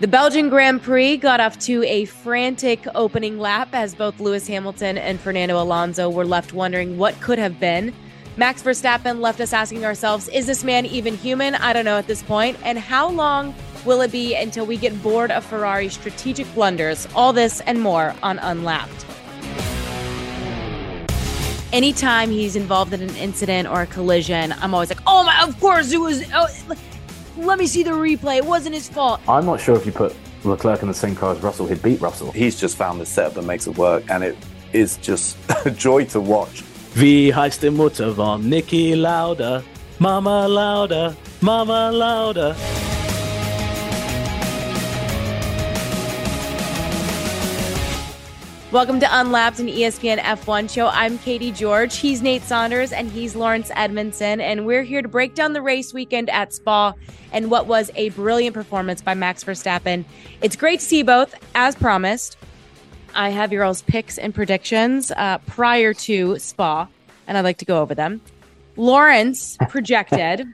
The Belgian Grand Prix got off to a frantic opening lap as both Lewis Hamilton and Fernando Alonso were left wondering what could have been. Max Verstappen left us asking ourselves, is this man even human? I don't know at this point. And how long will it be until we get bored of Ferrari's strategic blunders? All this and more on Unlapped. Anytime he's involved in an incident or a collision, I'm always like, oh my, of course it was. Oh, let me see the replay. It wasn't his fault. I'm not sure if you put Leclerc in the same car as Russell, he'd beat Russell. He's just found this setup that makes it work, and it is just a joy to watch. Wie heißt die Mutter von Niki Lauda? Mama Lauda, Mama Lauda. Welcome to Unlapped, an ESPN F1 show. I'm Katie George. He's Nate Saunders and he's Laurence Edmondson. And we're here to break down the race weekend at Spa and what was a brilliant performance by Max Verstappen. It's great to see both, as promised. I have your all's picks and predictions uh, prior to Spa, and I'd like to go over them. Laurence projected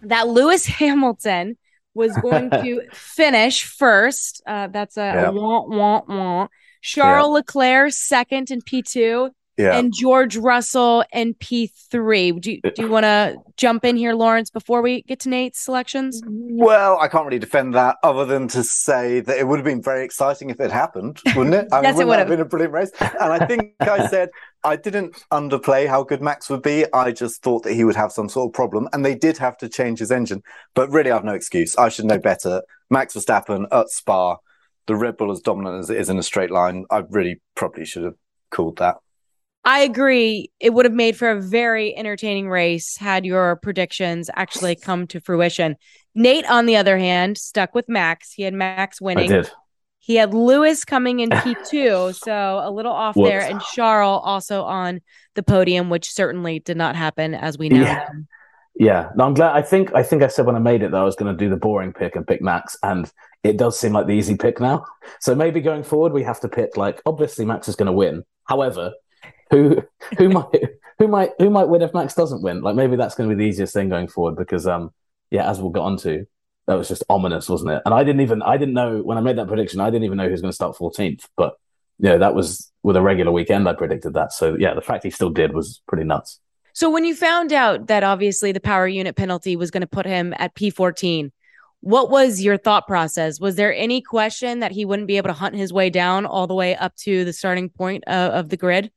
that Lewis Hamilton was going to finish first. Uh, that's a, Yeah. a wah, wah, Charles Leclerc second in P2 Yeah. and George Russell in P3. Do you, do you want to jump in here, Laurence, before we get to Nate's selections? Well, I can't really defend that other than to say that it would have been very exciting if it happened, wouldn't it? I Yes, it wouldn't would have been a brilliant race. And I think I said I didn't underplay how good Max would be. I just thought that he would have some sort of problem, and they did have to change his engine. But really, I have no excuse. I should know better. Max Verstappen at Spa, the Red Bull as dominant as it is in a straight line. I really probably should have called that. I agree. It would have made for a very entertaining race had your predictions actually come to fruition. Nate, on the other hand, stuck with Max. He had Max I winning. did. He had Lewis coming in P2, so a little off there, and Charles also on the podium, which certainly did not happen as we know. Yeah. Yeah, no, I'm glad. I think I think I said when I made it that I was going to do the boring pick and pick Max, and it does seem like the easy pick now. So maybe going forward we have to pick like obviously Max is going to win. However, who who might who might who might win if Max doesn't win? Like maybe that's going to be the easiest thing going forward because um yeah, as we'll get on to, that was just ominous, wasn't it? And I didn't even I didn't know when I made that prediction, I didn't even know was going to start 14th, but you know that was with a regular weekend I predicted that. So yeah, the fact he still did was pretty nuts. So when you found out that obviously the power unit penalty was going to put him at P14, what was your thought process? Was there any question that he wouldn't be able to hunt his way down all the way up to the starting point uh, of the grid?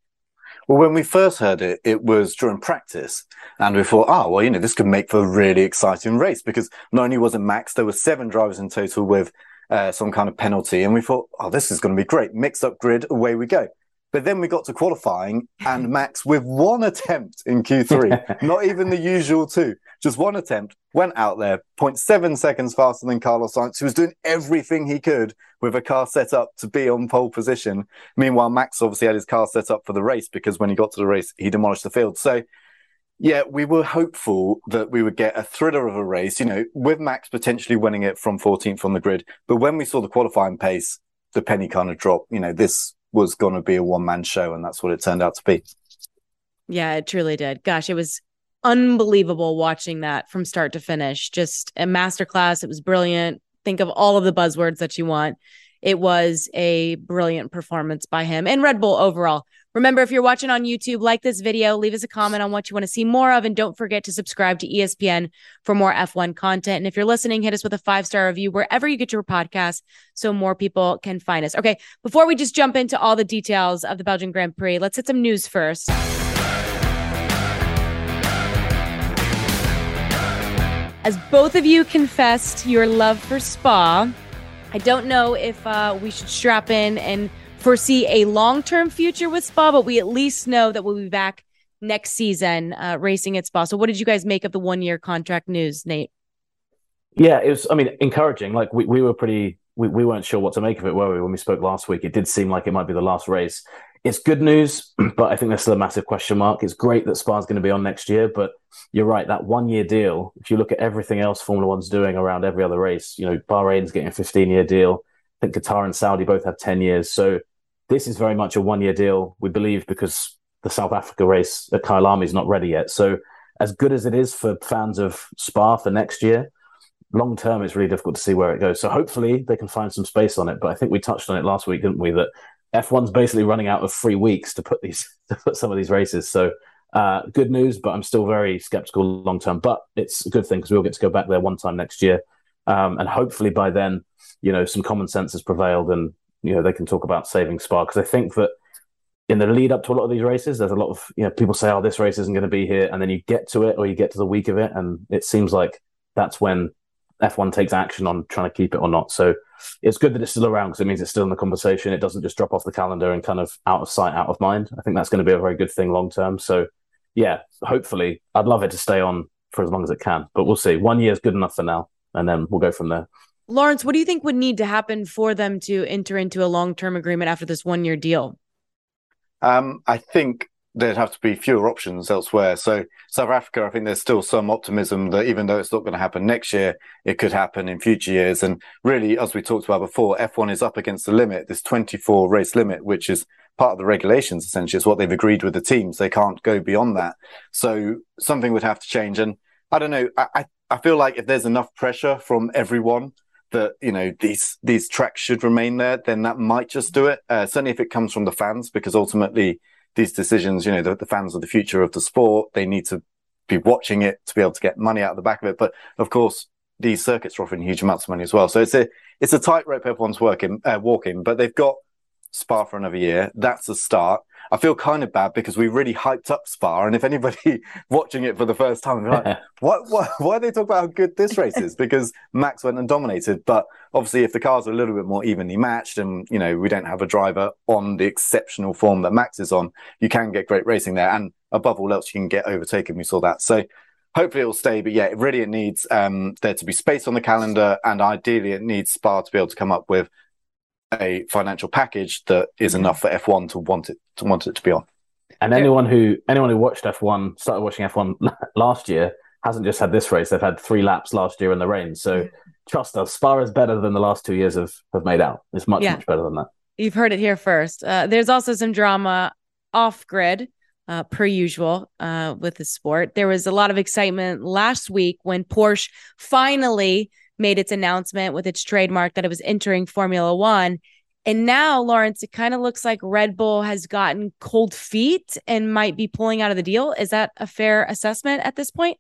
Well, when we first heard it, it was during practice, and we thought, oh, well, you know, this could make for a really exciting race because not only was it Max, there were seven drivers in total with uh, some kind of penalty, and we thought, oh, this is going to be great. Mixed up grid, away we go. But then we got to qualifying, and Max, with one attempt in Q3, not even the usual two, just one attempt, went out there 0.7 seconds faster than Carlos Sainz, who was doing everything he could with a car set up to be on pole position. Meanwhile, Max obviously had his car set up for the race because when he got to the race, he demolished the field. So, yeah, we were hopeful that we would get a thriller of a race, you know, with Max potentially winning it from 14th on the grid. But when we saw the qualifying pace, the penny kind of dropped. You know, this was going to be a one man show, and that's what it turned out to be. Yeah, it truly did. Gosh, it was unbelievable watching that from start to finish. Just a masterclass. It was brilliant. Think of all of the buzzwords that you want. It was a brilliant performance by him and Red Bull overall. Remember, if you're watching on YouTube, like this video, leave us a comment on what you want to see more of, and don't forget to subscribe to ESPN for more F1 content. And if you're listening, hit us with a five star review wherever you get your podcast so more people can find us. Okay, before we just jump into all the details of the Belgian Grand Prix, let's hit some news first. As both of you confessed your love for Spa, I don't know if uh, we should strap in and foresee a long term future with Spa, but we at least know that we'll be back next season uh, racing at Spa. So, what did you guys make of the one year contract news, Nate? Yeah, it was. I mean, encouraging. Like we, we were pretty. We, we weren't sure what to make of it, were we? When we spoke last week, it did seem like it might be the last race. It's good news, but I think there's still a massive question mark. It's great that Spa's going to be on next year, but you're right. That one year deal. If you look at everything else Formula One's doing around every other race, you know, Bahrain's getting a 15 year deal. I think Qatar and Saudi both have 10 years. So this is very much a one year deal. We believe because the South Africa race at Kyalami is not ready yet. So as good as it is for fans of Spa for next year, long term, it's really difficult to see where it goes. So hopefully they can find some space on it. But I think we touched on it last week, didn't we? That F1's basically running out of three weeks to put these to put some of these races. So uh, good news, but I'm still very skeptical long term. But it's a good thing because we'll get to go back there one time next year, um, and hopefully by then, you know, some common sense has prevailed, and you know they can talk about saving Spa because I think that in the lead up to a lot of these races, there's a lot of you know people say, "Oh, this race isn't going to be here," and then you get to it or you get to the week of it, and it seems like that's when F1 takes action on trying to keep it or not. So it's good that it's still around because it means it's still in the conversation. It doesn't just drop off the calendar and kind of out of sight, out of mind. I think that's going to be a very good thing long term. So yeah, hopefully, I'd love it to stay on for as long as it can, but we'll see. One year is good enough for now, and then we'll go from there. Laurence, what do you think would need to happen for them to enter into a long term agreement after this one year deal? Um, I think there'd have to be fewer options elsewhere. So South Africa, I think there's still some optimism that even though it's not going to happen next year, it could happen in future years. And really, as we talked about before, F1 is up against the limit, this 24 race limit, which is part of the regulations. Essentially, it's what they've agreed with the teams. They can't go beyond that. So something would have to change. And I don't know. I I feel like if there's enough pressure from everyone that you know these these tracks should remain there, then that might just do it. Uh, certainly, if it comes from the fans, because ultimately these decisions, you know, the, the fans are the future of the sport. They need to be watching it to be able to get money out of the back of it. But of course, these circuits are offering huge amounts of money as well. So it's a it's a tightrope everyone's working uh, walking, but they've got Spa for another year. That's a start. I feel kind of bad because we really hyped up Spa, and if anybody watching it for the first time, like, what, what, why are they talking about how good this race is? Because Max went and dominated. But obviously, if the cars are a little bit more evenly matched, and you know we don't have a driver on the exceptional form that Max is on, you can get great racing there, and above all else, you can get overtaken. We saw that. So hopefully it will stay. But yeah, it really it needs um, there to be space on the calendar, and ideally it needs Spa to be able to come up with a financial package that is mm-hmm. enough for F1 to want it to want it to be on. And anyone who anyone who watched F1 started watching F1 last year hasn't just had this race; they've had three laps last year in the rain. So trust us, Spa is better than the last two years have have made out. It's much yeah. much better than that. You've heard it here first. Uh, there's also some drama off grid. Uh, per usual uh, with the sport. There was a lot of excitement last week when Porsche finally made its announcement with its trademark that it was entering Formula One. And now, Laurence, it kind of looks like Red Bull has gotten cold feet and might be pulling out of the deal. Is that a fair assessment at this point?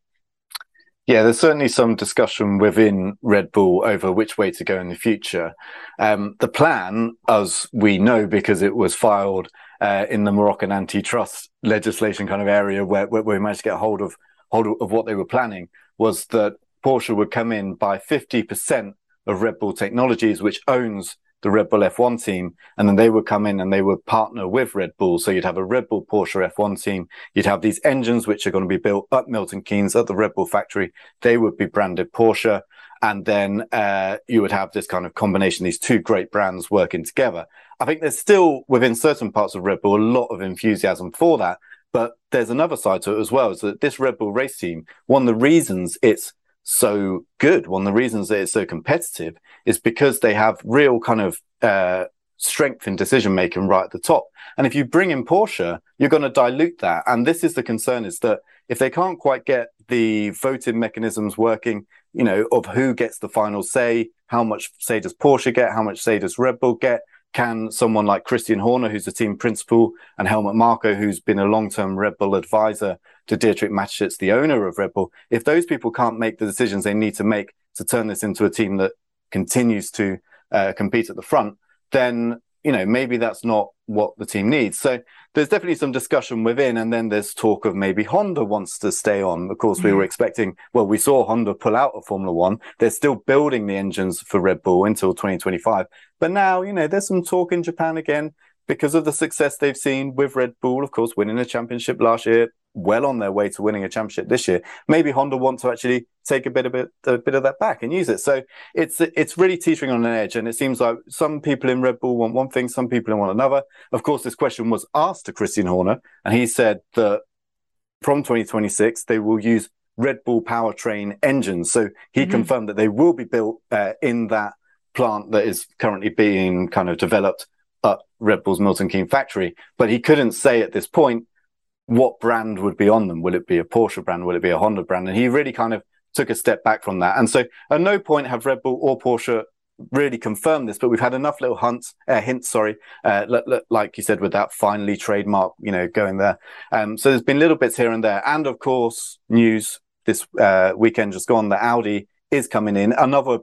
Yeah, there's certainly some discussion within Red Bull over which way to go in the future. Um, the plan, as we know, because it was filed uh, in the Moroccan antitrust legislation kind of area where, where we managed to get a hold of hold of what they were planning, was that Porsche would come in buy 50% of Red Bull Technologies, which owns the Red Bull F1 team. And then they would come in and they would partner with Red Bull. So you'd have a Red Bull Porsche F1 team. You'd have these engines, which are going to be built at Milton Keynes at the Red Bull factory. They would be branded Porsche. And then uh, you would have this kind of combination, these two great brands working together. I think there's still within certain parts of Red Bull a lot of enthusiasm for that. But there's another side to it as well, is that this Red Bull race team, one of the reasons it's so good. One of the reasons that it's so competitive is because they have real kind of uh, strength in decision making right at the top. And if you bring in Porsche, you're going to dilute that. And this is the concern: is that if they can't quite get the voting mechanisms working, you know, of who gets the final say, how much say does Porsche get, how much say does Red Bull get, can someone like Christian Horner, who's the team principal, and Helmut Marko, who's been a long-term Red Bull advisor to Dietrich Mateschitz, the owner of Red Bull, if those people can't make the decisions they need to make to turn this into a team that continues to uh, compete at the front, then you know maybe that's not what the team needs. So there's definitely some discussion within, and then there's talk of maybe Honda wants to stay on. Of course, mm-hmm. we were expecting. Well, we saw Honda pull out of Formula One. They're still building the engines for Red Bull until 2025. But now, you know, there's some talk in Japan again because of the success they've seen with Red Bull, of course, winning a championship last year, well on their way to winning a championship this year. Maybe Honda want to actually take a bit of it, a bit of that back and use it. So it's it's really teetering on an edge, and it seems like some people in Red Bull want one thing, some people want another. Of course, this question was asked to Christian Horner, and he said that from 2026 they will use Red Bull powertrain engines. So he mm-hmm. confirmed that they will be built uh, in that plant that is currently being kind of developed at Red Bull's Milton Keynes factory. But he couldn't say at this point what brand would be on them. Will it be a Porsche brand? Will it be a Honda brand? And he really kind of took a step back from that. And so at no point have Red Bull or Porsche really confirmed this, but we've had enough little hunts, uh, hints, sorry, uh, l- l- like you said, with that finally trademark, you know, going there. Um, so there's been little bits here and there. And of course, news this uh, weekend just gone that Audi is coming in. Another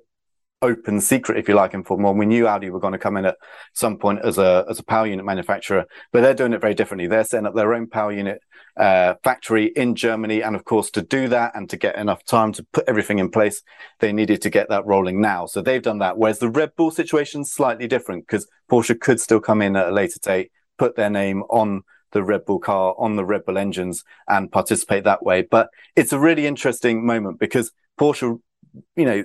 open secret, if you like, in Formula One. We knew Audi were going to come in at some point as a as a power unit manufacturer, but they're doing it very differently. They're setting up their own power unit uh, factory in Germany, and of course, to do that and to get enough time to put everything in place, they needed to get that rolling now. So they've done that. Whereas the Red Bull situation is slightly different because Porsche could still come in at a later date, put their name on the Red Bull car on the Red Bull engines and participate that way. But it's a really interesting moment because Porsche, you know,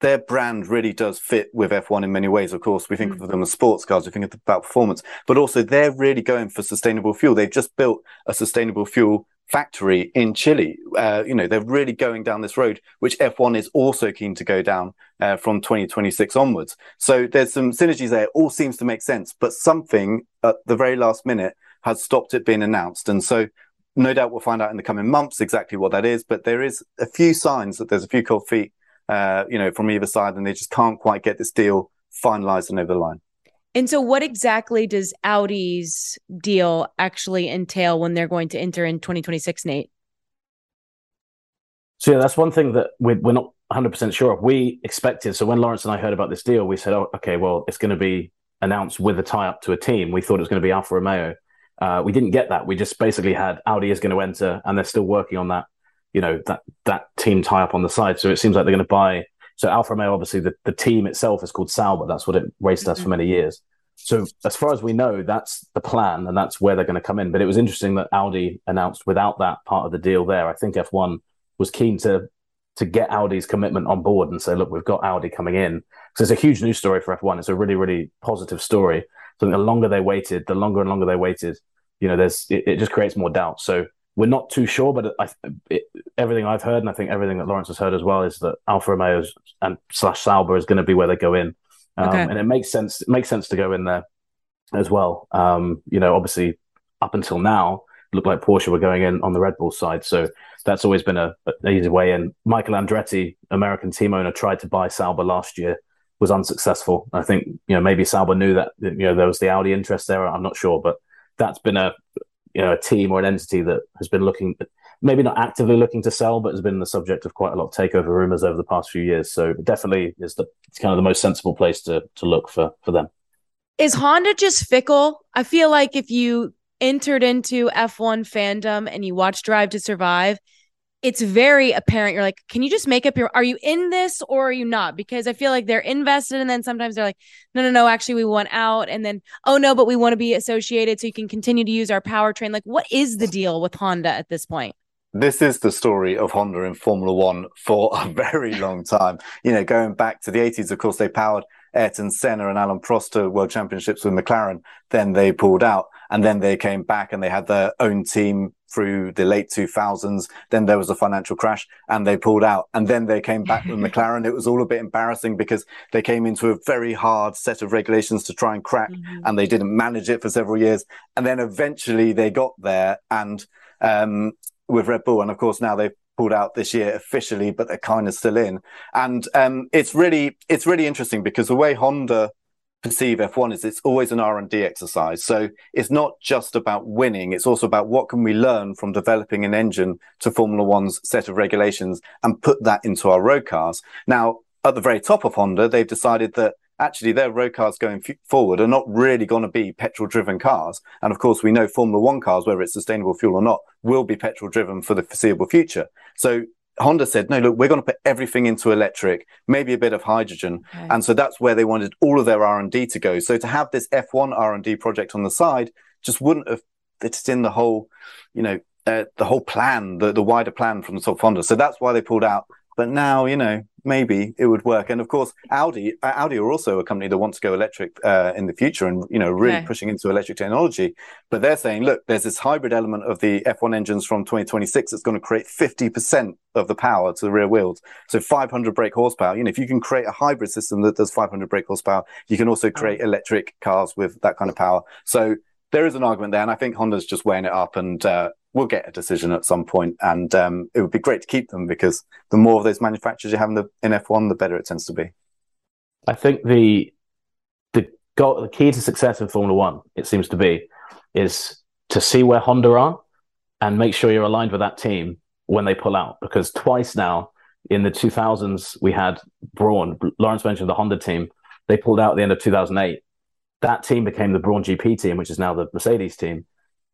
their brand really does fit with F1 in many ways. Of course, we think mm. of them as sports cars, we think about performance, but also they're really going for sustainable fuel. They've just built a sustainable fuel factory in Chile. Uh, you know, they're really going down this road, which F1 is also keen to go down uh, from 2026 onwards. So there's some synergies there. It all seems to make sense, but something at the very last minute has stopped it being announced. And so no doubt we'll find out in the coming months exactly what that is, but there is a few signs that there's a few cold feet uh, you know, from either side, and they just can't quite get this deal finalized and over the line. And so, what exactly does Audi's deal actually entail when they're going to enter in 2026, Nate? So, yeah, that's one thing that we're, we're not 100% sure of. We expected, so when Laurence and I heard about this deal, we said, oh, okay, well, it's going to be announced with a tie up to a team. We thought it was going to be Alfa Romeo. Uh, we didn't get that. We just basically had Audi is going to enter, and they're still working on that you know that that team tie up on the side. So it seems like they're going to buy. So Alfa Romeo, obviously, the, the team itself is called Sauber. That's what it raced mm-hmm. as for many years. So as far as we know, that's the plan, and that's where they're going to come in. But it was interesting that Audi announced without that part of the deal there. I think F1 was keen to to get Audi's commitment on board and say, look, we've got Audi coming in. So it's a huge news story for F1. It's a really, really positive story. So the longer they waited, the longer and longer they waited, you know, there's it, it just creates more doubt. So we're not too sure, but I, it, everything I've heard, and I think everything that Laurence has heard as well, is that Alfa Romeo and slash Sauber is going to be where they go in, um, okay. and it makes sense. It makes sense to go in there as well. Um, you know, obviously, up until now, it looked like Porsche were going in on the Red Bull side, so that's always been a, an easy way in. Michael Andretti, American team owner, tried to buy Sauber last year, was unsuccessful. I think you know maybe Sauber knew that you know there was the Audi interest there. I'm not sure, but that's been a you know a team or an entity that has been looking maybe not actively looking to sell but has been the subject of quite a lot of takeover rumors over the past few years. So definitely is the it's kind of the most sensible place to to look for for them. Is honda just fickle? I feel like if you entered into f1 fandom and you watch drive to survive it's very apparent. You're like, can you just make up your, are you in this or are you not? Because I feel like they're invested and then sometimes they're like, no, no, no, actually we want out. And then, oh no, but we want to be associated so you can continue to use our powertrain. Like, what is the deal with Honda at this point? This is the story of Honda in Formula One for a very long time. You know, going back to the 80s, of course, they powered Ayrton Senna and Alain Prost to world championships with McLaren. Then they pulled out and then they came back and they had their own team through the late 2000s. Then there was a financial crash and they pulled out. And then they came back with McLaren. It was all a bit embarrassing because they came into a very hard set of regulations to try and crack mm-hmm. and they didn't manage it for several years. And then eventually they got there and, um, with Red Bull. And of course, now they've pulled out this year officially, but they're kind of still in. And, um, it's really, it's really interesting because the way Honda perceive F1 is it's always an R&D exercise. So it's not just about winning. It's also about what can we learn from developing an engine to Formula One's set of regulations and put that into our road cars. Now, at the very top of Honda, they've decided that actually their road cars going f- forward are not really going to be petrol driven cars. And of course, we know Formula One cars, whether it's sustainable fuel or not, will be petrol driven for the foreseeable future. So Honda said, no, look, we're going to put everything into electric, maybe a bit of hydrogen. Okay. And so that's where they wanted all of their R&D to go. So to have this F1 R&D project on the side just wouldn't have fitted in the whole, you know, uh, the whole plan, the, the wider plan from the top Honda. So that's why they pulled out. But now, you know, maybe it would work. And of course, Audi, uh, Audi are also a company that wants to go electric uh, in the future, and you know, really okay. pushing into electric technology. But they're saying, look, there's this hybrid element of the F1 engines from 2026 that's going to create 50% of the power to the rear wheels. So 500 brake horsepower. You know, if you can create a hybrid system that does 500 brake horsepower, you can also create electric cars with that kind of power. So there is an argument there, and I think Honda's just weighing it up. And uh, we'll get a decision at some point, and um, it would be great to keep them because the more of those manufacturers you have in the in F1, the better it tends to be. I think the the goal, the key to success in Formula One, it seems to be, is to see where Honda are and make sure you're aligned with that team when they pull out. Because twice now in the 2000s, we had Brawn. Laurence mentioned the Honda team. They pulled out at the end of 2008. That team became the Brawn GP team, which is now the Mercedes team.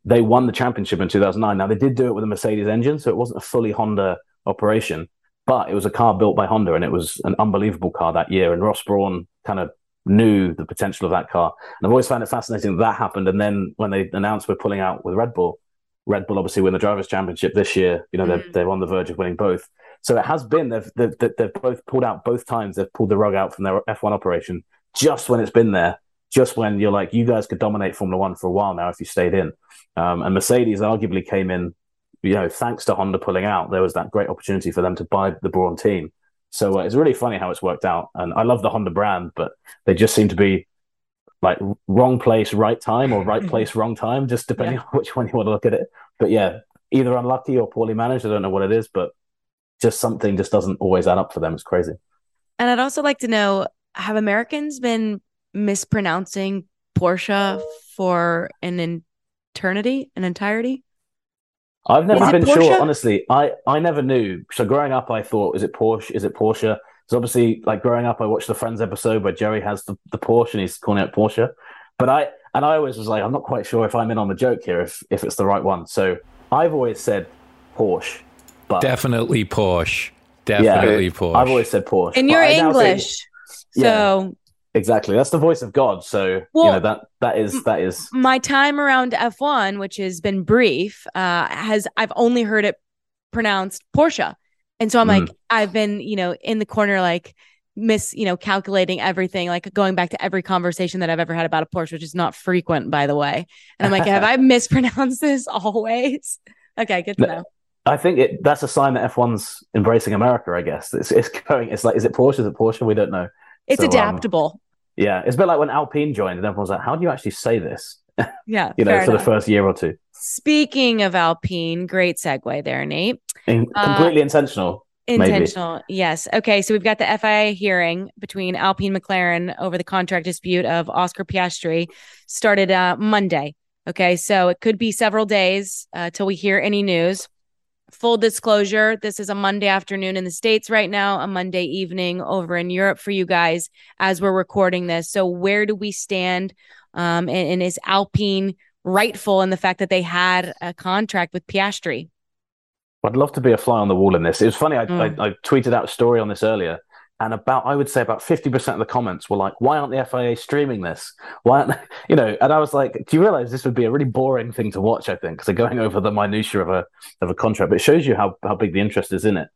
They won the championship in 2009. Now, they did do it with a Mercedes engine, so it wasn't a fully Honda operation, but it was a car built by Honda, and it was an unbelievable car that year. And Ross Brawn kind of knew the potential of that car. And I've always found it fascinating that that happened. And then when they announced we're pulling out with Red Bull, Red Bull obviously win the drivers' championship this year. You know, mm. they're, they're on the verge of winning both. So it has been they've, they've, they've both pulled out both times. They've pulled the rug out from their F1 operation just when it's been there, just when you're like, you guys could dominate Formula One for a while now if you stayed in. Um, and Mercedes arguably came in, you know, thanks to Honda pulling out, there was that great opportunity for them to buy the Brawn team. So uh, it's really funny how it's worked out. And I love the Honda brand, but they just seem to be like wrong place, right time, or right place, wrong time, just depending yeah. on which one you want to look at it. But yeah, either unlucky or poorly managed. I don't know what it is, but just something just doesn't always add up for them. It's crazy. And I'd also like to know have Americans been mispronouncing Porsche for an eternity, an entirety? I've never been sure, honestly. I, I never knew. So growing up, I thought, is it Porsche? Is it Porsche? So obviously, like growing up, I watched the Friends episode where Jerry has the, the Porsche and he's calling it Porsche. But I and I always was like, I'm not quite sure if I'm in on the joke here, if if it's the right one. So I've always said Porsche, but definitely Porsche, definitely yeah, Porsche. I've always said Porsche, and you're English, think, so yeah. Exactly. That's the voice of God. So well, you know that that is that is my time around F1, which has been brief, uh, has I've only heard it pronounced Porsche. And so I'm mm. like, I've been, you know, in the corner like miss, you know, calculating everything, like going back to every conversation that I've ever had about a Porsche, which is not frequent, by the way. And I'm like, have I mispronounced this always? Okay, good to know. I think it that's a sign that F1's embracing America, I guess. It's it's going, it's like, is it Porsche? Is it Porsche? We don't know. It's so, um, adaptable. Um, yeah, it's a bit like when Alpine joined, and everyone's like, "How do you actually say this?" Yeah, you know, for enough. the first year or two. Speaking of Alpine, great segue there, Nate. In- completely uh, intentional. Intentional, maybe. yes. Okay, so we've got the FIA hearing between Alpine McLaren over the contract dispute of Oscar Piastri started uh, Monday. Okay, so it could be several days uh, till we hear any news full disclosure, this is a Monday afternoon in the States right now, a Monday evening over in Europe for you guys as we're recording this. So, where do we stand? Um, and, and is Alpine rightful in the fact that they had a contract with Piastri? I'd love to be a fly on the wall in this. It was funny. I, mm. I, I tweeted out a story on this earlier and about I would say about fifty percent of the comments were like, "Why aren't the FIA streaming this? Why aren't you know?" And I was like, "Do you realize this would be a really boring thing to watch?" I think because they're going over the minutia of a of a contract, but it shows you how how big the interest is in it.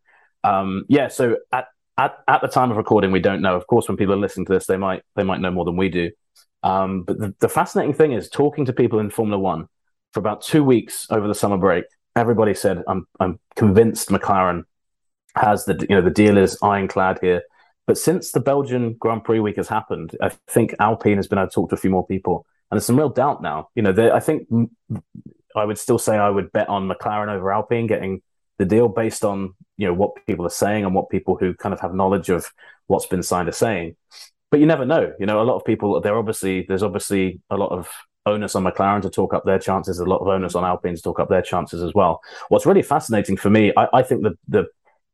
Um, yeah, so at, at at the time of recording, we don't know. Of course, when people are listening to this, they might they might know more than we do. Um, but the, the fascinating thing is talking to people in Formula One for about two weeks over the summer break. Everybody said, "I'm I'm convinced McLaren has the you know the deal is ironclad here." But since the Belgian Grand Prix week has happened, I think Alpine has been able to talk to a few more people, and there's some real doubt now. You know, I think I would still say I would bet on McLaren over Alpine getting the deal based on you know what people are saying and what people who kind of have knowledge of what's been signed are saying. But you never know. You know, a lot of people. They're obviously there's obviously a lot of onus on McLaren to talk up their chances, a lot of onus on Alpine to talk up their chances as well. What's really fascinating for me, I, I think the the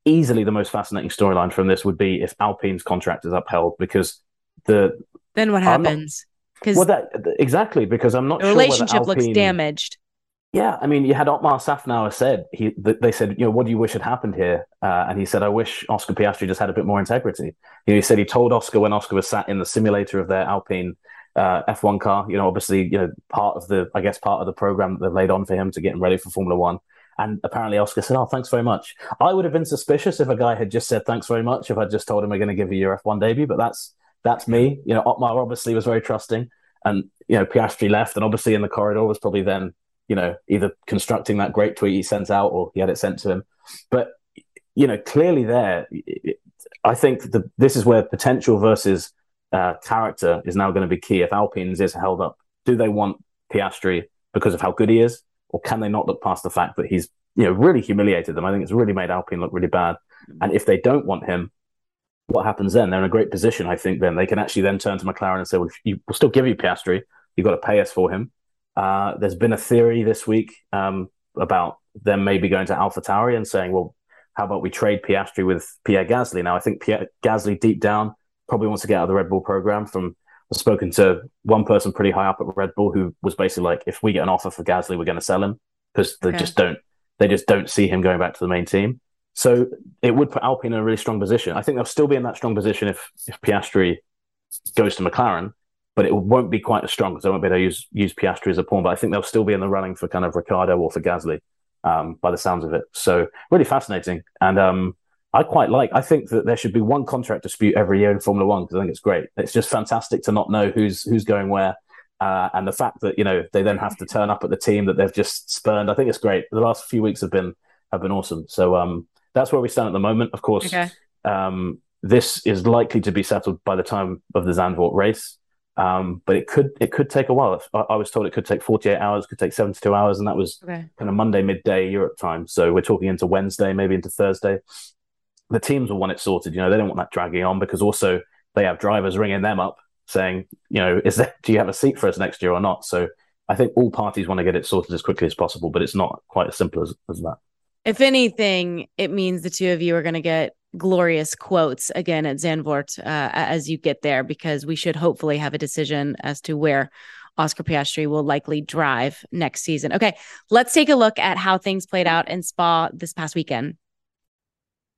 easily the most fascinating storyline from this would be if Alpine's contract is upheld because the then what happens? Because well, that exactly because I'm not sure. the sure relationship Alpine, looks damaged. Yeah, I mean, you had Otmar Szafnauer said he they said, you know, what do you wish had happened here? Uh, and he said, I wish Oscar Piastri just had a bit more integrity. You know, he said he told Oscar when Oscar was sat in the simulator of their Alpine uh, F1 car. You know, obviously, you know, part of the I guess part of the program that they've laid on for him to get him ready for Formula One. And apparently Oscar said, Oh, thanks very much. I would have been suspicious if a guy had just said thanks very much, if I'd just told him we're going to give you your F1 debut, but that's that's me. You know, Otmar obviously was very trusting. And, you know, Piastri left, and obviously in the corridor was probably then, you know, either constructing that great tweet he sent out or he had it sent to him. But, you know, clearly there, I think the, this is where potential versus uh, character is now going to be key. If Alpine's is held up, do they want Piastri because of how good he is? Or can they not look past the fact that he's you know really humiliated them? I think it's really made Alpine look really bad. And if they don't want him, what happens then? They're in a great position, I think. Then they can actually then turn to McLaren and say, "Well, you, we'll still give you Piastri. You've got to pay us for him." Uh, there's been a theory this week um, about them maybe going to AlphaTauri and saying, "Well, how about we trade Piastri with Pierre Gasly?" Now, I think Pierre Gasly deep down probably wants to get out of the Red Bull program. From I've spoken to one person pretty high up at Red Bull who was basically like, "If we get an offer for Gasly, we're going to sell him because they okay. just don't they just don't see him going back to the main team." So it would put Alpine in a really strong position. I think they'll still be in that strong position if if Piastri goes to McLaren, but it won't be quite as strong because they won't be able to use use Piastri as a pawn. But I think they'll still be in the running for kind of Ricciardo or for Gasly, um, by the sounds of it. So really fascinating, and um, I quite like. I think that there should be one contract dispute every year in Formula One because I think it's great. It's just fantastic to not know who's who's going where. Uh, and the fact that you know they then have to turn up at the team that they've just spurned, I think it's great. The last few weeks have been have been awesome. So um, that's where we stand at the moment. Of course, okay. um, this is likely to be settled by the time of the Zandvoort race, um, but it could it could take a while. I, I, was told it could take 48 hours, could take 72 hours, and that was okay. kind of Monday midday Europe time. So we're talking into Wednesday, maybe into Thursday. The teams will want it sorted. You know, they don't want that dragging on because also they have drivers ringing them up saying, you know, is there do you have a seat for us next year or not? So I think all parties want to get it sorted as quickly as possible, but it's not quite as simple as, as that. If anything, it means the two of you are going to get glorious quotes again at Zandvoort uh, as you get there, because we should hopefully have a decision as to where Oscar Piastri will likely drive next season. Okay, let's take a look at how things played out in Spa this past weekend.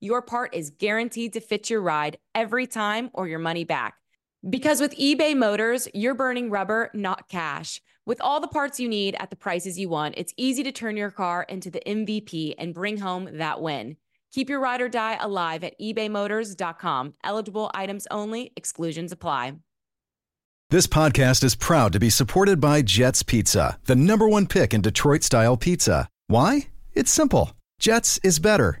your part is guaranteed to fit your ride every time or your money back. Because with eBay Motors, you're burning rubber, not cash. With all the parts you need at the prices you want, it's easy to turn your car into the MVP and bring home that win. Keep your ride or die alive at ebaymotors.com. Eligible items only, exclusions apply. This podcast is proud to be supported by Jets Pizza, the number one pick in Detroit style pizza. Why? It's simple. Jets is better.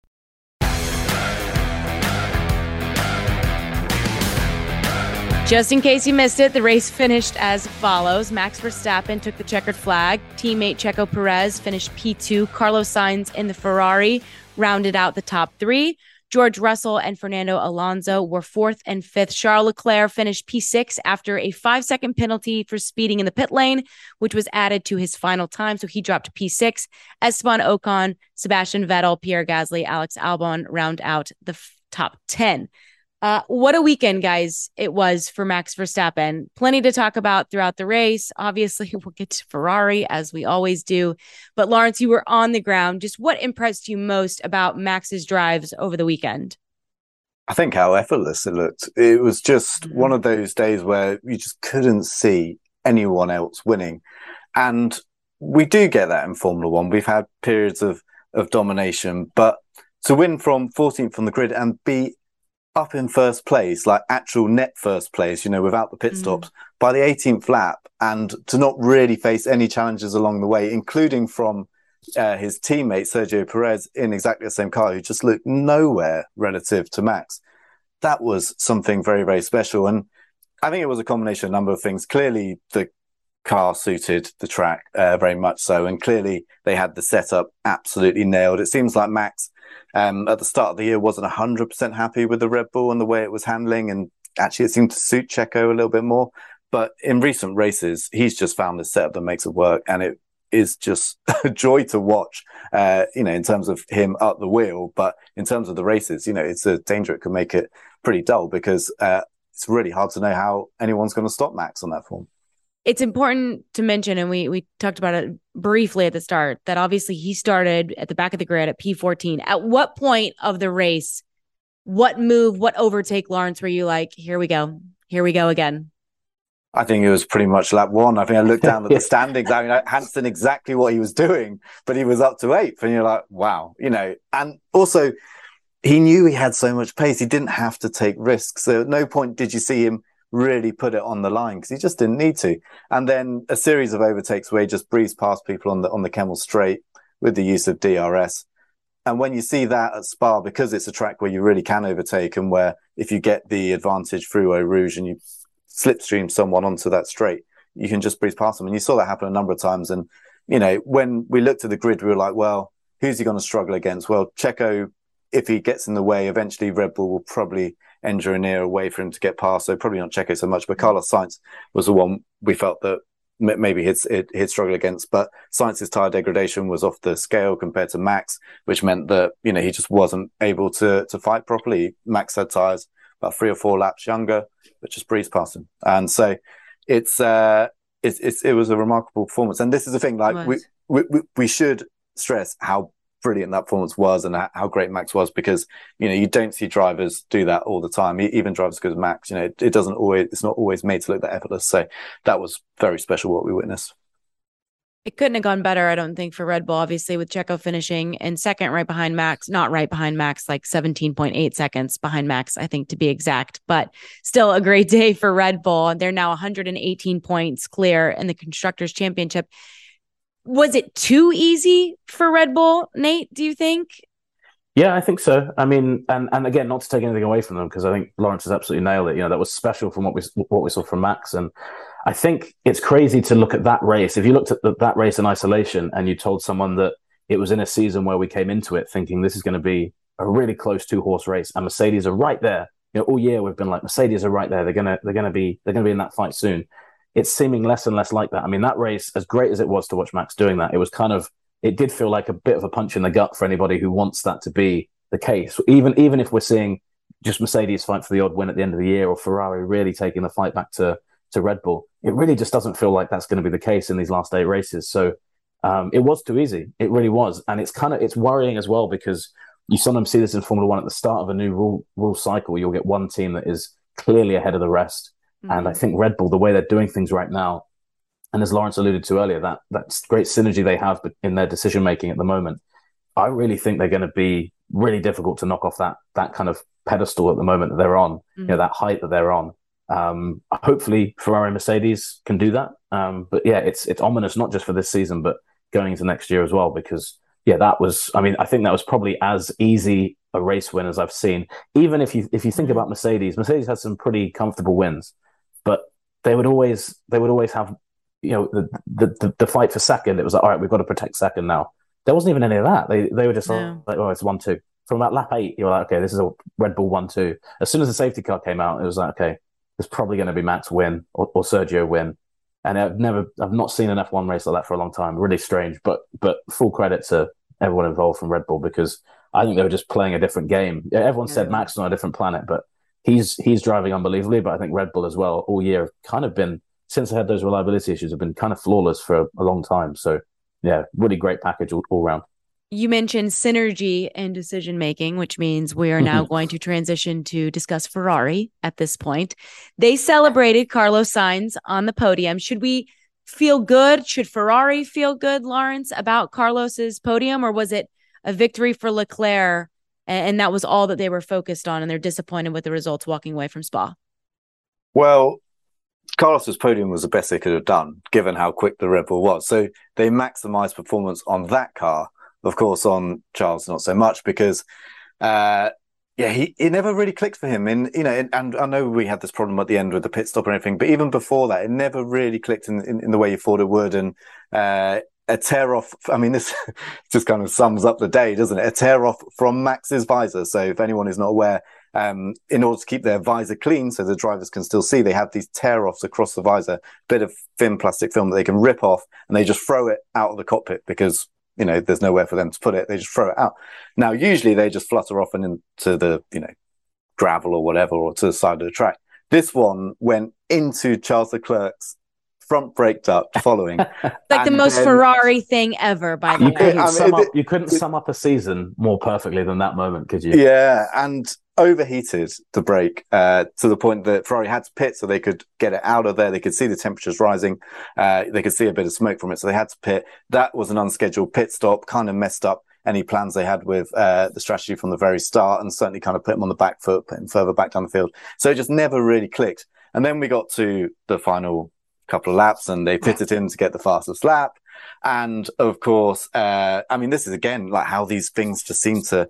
Just in case you missed it, the race finished as follows. Max Verstappen took the checkered flag. Teammate Checo Perez finished P2. Carlos Sainz in the Ferrari rounded out the top three. George Russell and Fernando Alonso were fourth and fifth. Charles Leclerc finished P6 after a five second penalty for speeding in the pit lane, which was added to his final time. So he dropped P6. Esteban Ocon, Sebastian Vettel, Pierre Gasly, Alex Albon round out the f- top 10. Uh, what a weekend, guys, it was for Max Verstappen. Plenty to talk about throughout the race. Obviously, we'll get to Ferrari as we always do. But Laurence, you were on the ground. Just what impressed you most about Max's drives over the weekend? I think how effortless it looked. It was just mm-hmm. one of those days where you just couldn't see anyone else winning. And we do get that in Formula One. We've had periods of, of domination, but to win from 14th on the grid and be up in first place, like actual net first place, you know, without the pit mm. stops mm. by the 18th lap and to not really face any challenges along the way, including from uh, his teammate Sergio Perez in exactly the same car, who just looked nowhere relative to Max. That was something very, very special. And I think it was a combination of a number of things. Clearly, the car suited the track uh, very much so. And clearly, they had the setup absolutely nailed. It seems like Max um, at the start of the year wasn't 100% happy with the Red Bull and the way it was handling. And actually, it seemed to suit Checo a little bit more. But in recent races, he's just found a setup that makes it work. And it is just a joy to watch. Uh, you know, in terms of him up the wheel, but in terms of the races, you know, it's a danger. It could make it pretty dull because uh, it's really hard to know how anyone's going to stop Max on that form. It's important to mention, and we we talked about it briefly at the start, that obviously he started at the back of the grid at P14. At what point of the race, what move, what overtake, Laurence, were you like, here we go, here we go again? I think it was pretty much lap one. I think I looked down at the standings. I mean, Hansson exactly what he was doing, but he was up to eighth, and you're like, wow, you know. And also, he knew he had so much pace. He didn't have to take risks. So at no point did you see him really put it on the line because he just didn't need to. And then a series of overtakes where he just breezed past people on the on the Kemmel Straight with the use of DRS. And when you see that at Spa, because it's a track where you really can overtake and where if you get the advantage through Eau Rouge and you slipstream someone onto that straight, you can just breeze past them. And you saw that happen a number of times. And, you know, when we looked at the grid, we were like, well, who's he going to struggle against? Well, Checo if he gets in the way, eventually Red Bull will probably engineer a way for him to get past. So probably not Checo so much, but Carlos Sainz was the one we felt that maybe he'd, he'd struggle against. But Sainz's tire degradation was off the scale compared to Max, which meant that you know he just wasn't able to to fight properly. Max had tires about three or four laps younger, but just breezed past him. And so it's uh it's, it's it was a remarkable performance. And this is the thing, like we, we we should stress how brilliant that performance was and how great Max was because you know you don't see drivers do that all the time. Even drivers good as Max, you know, it, it doesn't always it's not always made to look that effortless. So that was very special what we witnessed. It couldn't have gone better, I don't think, for Red Bull. Obviously, with Checo finishing in second, right behind Max, not right behind Max, like 17.8 seconds behind Max, I think to be exact, but still a great day for Red Bull. And they're now 118 points clear in the Constructors' Championship was it too easy for Red Bull, Nate? Do you think? Yeah, I think so. I mean, and and again, not to take anything away from them because I think Laurence has absolutely nailed it. You know, that was special from what we what we saw from Max, and I think it's crazy to look at that race. If you looked at the, that race in isolation and you told someone that it was in a season where we came into it thinking this is going to be a really close two horse race, and Mercedes are right there. You know, all year we've been like Mercedes are right there. They're gonna they're gonna be they're gonna be in that fight soon it's seeming less and less like that. I mean, that race, as great as it was to watch Max doing that, it was kind of it did feel like a bit of a punch in the gut for anybody who wants that to be the case. Even even if we're seeing just Mercedes fight for the odd win at the end of the year or Ferrari really taking the fight back to to Red Bull, it really just doesn't feel like that's going to be the case in these last eight races. So um, it was too easy. It really was, and it's kind of it's worrying as well because you sometimes see this in Formula One at the start of a new rule rule cycle. You'll get one team that is clearly ahead of the rest Mm-hmm. And I think Red Bull, the way they're doing things right now, and as Laurence alluded to earlier, that that great synergy they have in their decision making at the moment, I really think they're going to be really difficult to knock off that that kind of pedestal at the moment that they're on, mm-hmm. you know, mm-hmm. that height that they're on. Um, hopefully, Ferrari and Mercedes can do that. Um, but yeah, it's it's ominous not just for this season, but going into next year as well. Because yeah, that was. I mean, I think that was probably as easy a race win as I've seen. Even if you if you think mm-hmm. about Mercedes, Mercedes had some pretty comfortable wins but they would always they would always have you know the the, the, fight for second. It was like all right, we've got to protect second now. There wasn't even any of that. They they were just no. like oh it's one two. From about lap eight, you were like okay, this is a Red Bull one two. As soon as the safety car came out, it was like okay, there's probably going to be Max win or, or Sergio win. And I've never I've not seen an F1 race like that for a long time. Really strange, but but full credit to everyone involved from Red Bull because I think they were just playing a different game. Everyone yeah. said Max is on a different planet, but he's he's driving unbelievably, but I think Red Bull as well all year have kind of been since they had those reliability issues have been kind of flawless for a long time. So yeah, really great package all, all around. You mentioned synergy and decision making, which means we are now mm-hmm. going to transition to discuss Ferrari at this point. They celebrated Carlos Sainz on the podium. Should we feel good? Should Ferrari feel good, Laurence, about Carlos's podium, or was it a victory for Leclerc and, that was all that they were focused on, and they're disappointed with the results walking away from Spa. Well, Carlos's podium was the best they could have done, given how quick the Red Bull was. So they maximised performance on that car. Of course, on Charles, not so much because, uh, yeah, he it never really clicked for him. And you know, and I know we had this problem at the end with the pit stop and everything, but even before that, it never really clicked in, in, in the way you thought it would. And uh, a tear off. I mean, this just kind of sums up the day, doesn't it? A tear off from Max's visor. So if anyone is not aware, um, in order to keep their visor clean so the drivers can still see, they have these tear offs across the visor, bit of thin plastic film that they can rip off and they just throw it out of the cockpit because, you know, there's nowhere for them to put it. They just throw it out. Now, usually they just flutter off and into the, you know, gravel or whatever, or to the side of the track. This one went into Charles Leclerc's front brake duct following. like the most then, Ferrari thing ever, by the you way. Couldn't I mean, sum up, you couldn't it, sum up a season more perfectly than that moment, could you? Yeah, and overheated the brake uh, to the point that Ferrari had to pit so they could get it out of there. They could see the temperatures rising. Uh, they could see a bit of smoke from it, so they had to pit. That was an unscheduled pit stop, kind of messed up any plans they had with uh, the strategy from the very start, and certainly kind of put them on the back foot, put them further back down the field. So it just never really clicked. And then we got to the final couple of laps, and they pitted him to get the fastest lap. And of course, uh, I mean, this is again like how these things just seem to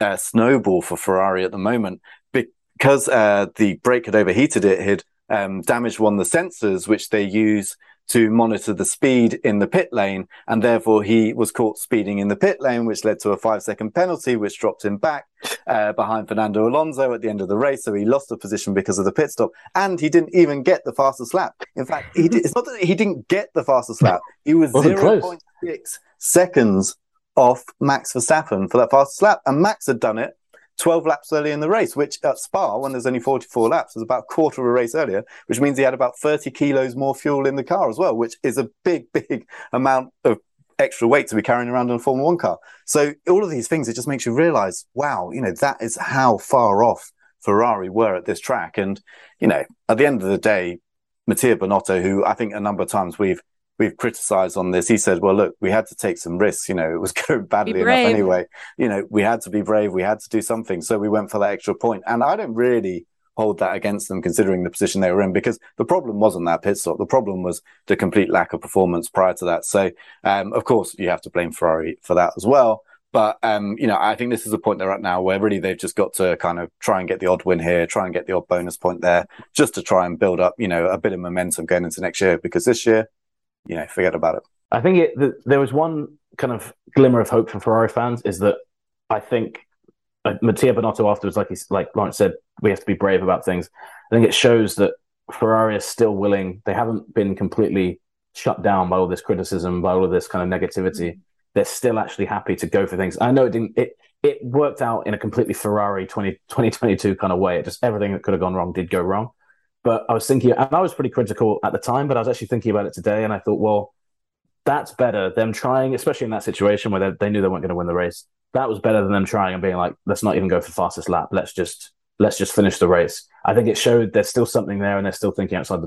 uh, snowball for Ferrari at the moment because uh, the brake had overheated. It had um, damaged one of the sensors, which they use to monitor the speed in the pit lane. And therefore, he was caught speeding in the pit lane, which led to a five second penalty, which dropped him back uh, behind Fernando Alonso at the end of the race. So he lost a position because of the pit stop. And he didn't even get the fastest lap. In fact, he did, it's not that he didn't get the fastest lap, he was 0.6 seconds off Max Verstappen for that fastest lap. And Max had done it 12 laps early in the race, which at Spa, when there's only 44 laps, was about a quarter of a race earlier, which means he had about 30 kilos more fuel in the car as well, which is a big, big amount of extra weight to be carrying around in a Formula One car. So all of these things, it just makes you realize, wow, you know, that is how far off Ferrari were at this track. And, you know, at the end of the day, Mattia Binotto, who I think a number of times we've we've criticized on this. He said, well, look, we had to take some risks. You know, it was going badly enough anyway. You know, we had to be brave. We had to do something. So we went for that extra point. And I don't really hold that against them considering the position they were in because the problem wasn't that pit stop. The problem was the complete lack of performance prior to that. So, um, of course, you have to blame Ferrari for that as well. But um, you know, I think this is the point they're at now where really they've just got to kind of try and get the odd win here, try and get the odd bonus point there, just to try and build up, you know, a bit of momentum going into next year. Because this year, you know, forget about it. I think it, the, there was one kind of glimmer of hope for Ferrari fans is that I think uh, Mattia Binotto afterwards, like he's like Laurence said, we have to be brave about things. I think it shows that Ferrari is still willing. They haven't been completely shut down by all this criticism, by all of this kind of negativity. They're still actually happy to go for things. I know it didn't. It it worked out in a completely Ferrari 20, 2022 kind of way. It just everything that could have gone wrong did go wrong. But I was thinking, and I was pretty critical at the time, but I was actually thinking about it today, and I thought, well, that's better. Them trying, especially in that situation where they, they knew they weren't going to win the race. That was better than them trying and being like, let's not even go for fastest lap. Let's just let's just finish the race. I think it showed there's still something there, and they're still thinking outside the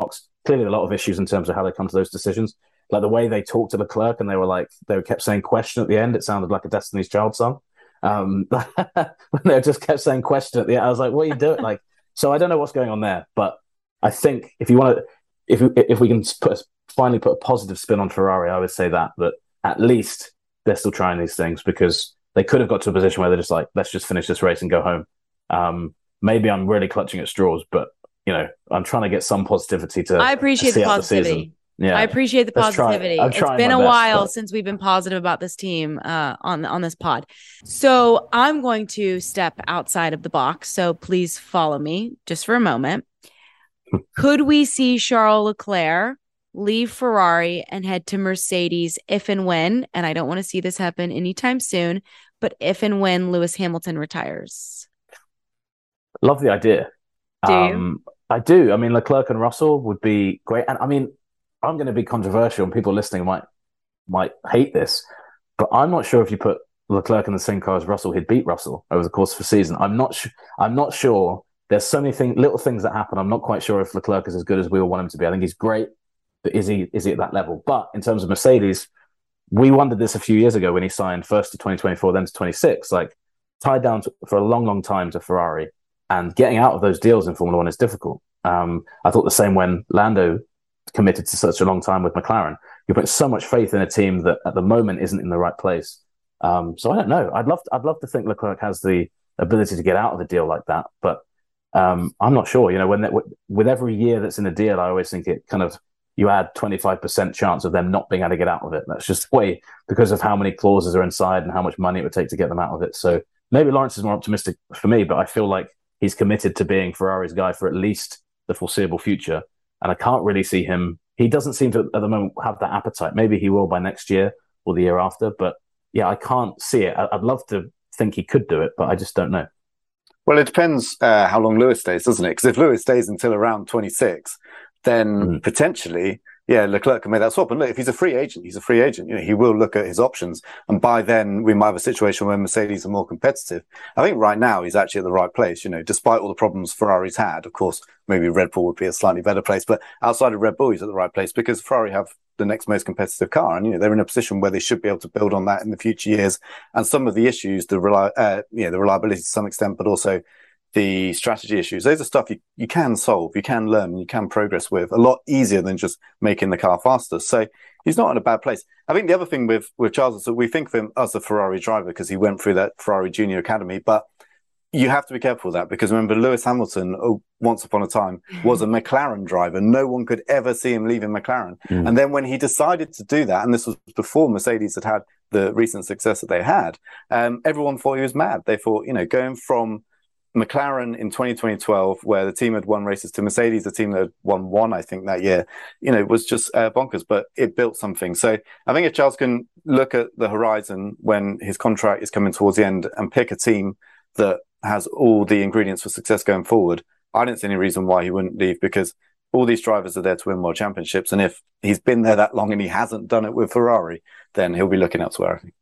box. Clearly, a lot of issues in terms of how they come to those decisions. Like the way they talked to Leclerc, and they were like, they kept saying question at the end. It sounded like a Destiny's Child song. Um, they just kept saying question at the end. I was like, what are you doing? Like, so I don't know what's going on there, but I think if you want to, if if we can put finally put a positive spin on Ferrari, I would say that that at least they're still trying these things because they could have got to a position where they're just like, let's just finish this race and go home. Um, maybe I'm really clutching at straws, but you know, I'm trying to get some positivity to. I appreciate the positivity. Yeah, I appreciate the positivity. It's been a best, while but... since we've been positive about this team uh, on on this pod. So I'm going to step outside of the box. So please follow me just for a moment. Could we see Charles Leclerc leave Ferrari and head to Mercedes if and when, and I don't want to see this happen anytime soon, but if and when Lewis Hamilton retires? Love the idea. Do um, I do. I mean, Leclerc and Russell would be great. And I mean, I'm going to be controversial, and people listening might might hate this, but I'm not sure if you put Leclerc in the same car as Russell, he'd beat Russell over the course of the season. I'm not. I'm not sure there's so many little things that happen. I'm not quite sure if Leclerc is as good as we all want him to be. I think he's great, but is he is he at that level? But in terms of Mercedes, we wondered this a few years ago when he signed first to 2024, then to 26. Like tied down to, for a long, long time to Ferrari, and getting out of those deals in Formula One is difficult. Um, I thought the same when Lando committed to such a long time with McLaren. You put so much faith in a team that at the moment isn't in the right place. Um, so I don't know. I'd love to, I'd love to think Leclerc has the ability to get out of a deal like that, but um, I'm not sure. You know, when with every year that's in a deal, I always think it kind of you add 25% chance of them not being able to get out of it. That's just way because of how many clauses are inside and how much money it would take to get them out of it. So maybe Laurence is more optimistic for me, but I feel like he's committed to being Ferrari's guy for at least the foreseeable future. And I can't really see him. He doesn't seem to at the moment have that appetite. Maybe he will by next year or the year after. But yeah, I can't see it. I'd love to think he could do it, but I just don't know. Well, it depends uh, how long Lewis stays, doesn't it? Because if Lewis stays until around 26, then mm. potentially yeah, Leclerc can make that swap. And look, if he's a free agent, he's a free agent. You know, he will look at his options. And by then, we might have a situation where Mercedes are more competitive. I think right now he's actually at the right place. You know, despite all the problems Ferrari's had, of course, maybe Red Bull would be a slightly better place. But outside of Red Bull, he's at the right place because Ferrari have the next most competitive car. And, you know, they're in a position where they should be able to build on that in the future years. And some of the issues, the, reli- uh, the reliability to some extent, but also the strategy issues. Those are stuff you, you can solve, you can learn, you can progress with a lot easier than just making the car faster. So he's not in a bad place. I think the other thing with, with Charles is that we think of him as a Ferrari driver because he went through that Ferrari Junior Academy, but you have to be careful with that because remember Lewis Hamilton oh, once upon a time was a McLaren driver. No one could ever see him leaving McLaren. Mm. And then when he decided to do that, and this was before Mercedes had had the recent success that they had, um, everyone thought he was mad. They thought, you know, going from McLaren in 2012, where the team had won races to Mercedes, the team that had won one, I think, that year, you know, was just uh, bonkers, but it built something. So I think if Charles can look at the horizon when his contract is coming towards the end and pick a team that has all the ingredients for success going forward, I don't see any reason why he wouldn't leave because all these drivers are there to win world championships. And if he's been there that long and he hasn't done it with Ferrari, then he'll be looking elsewhere, I think.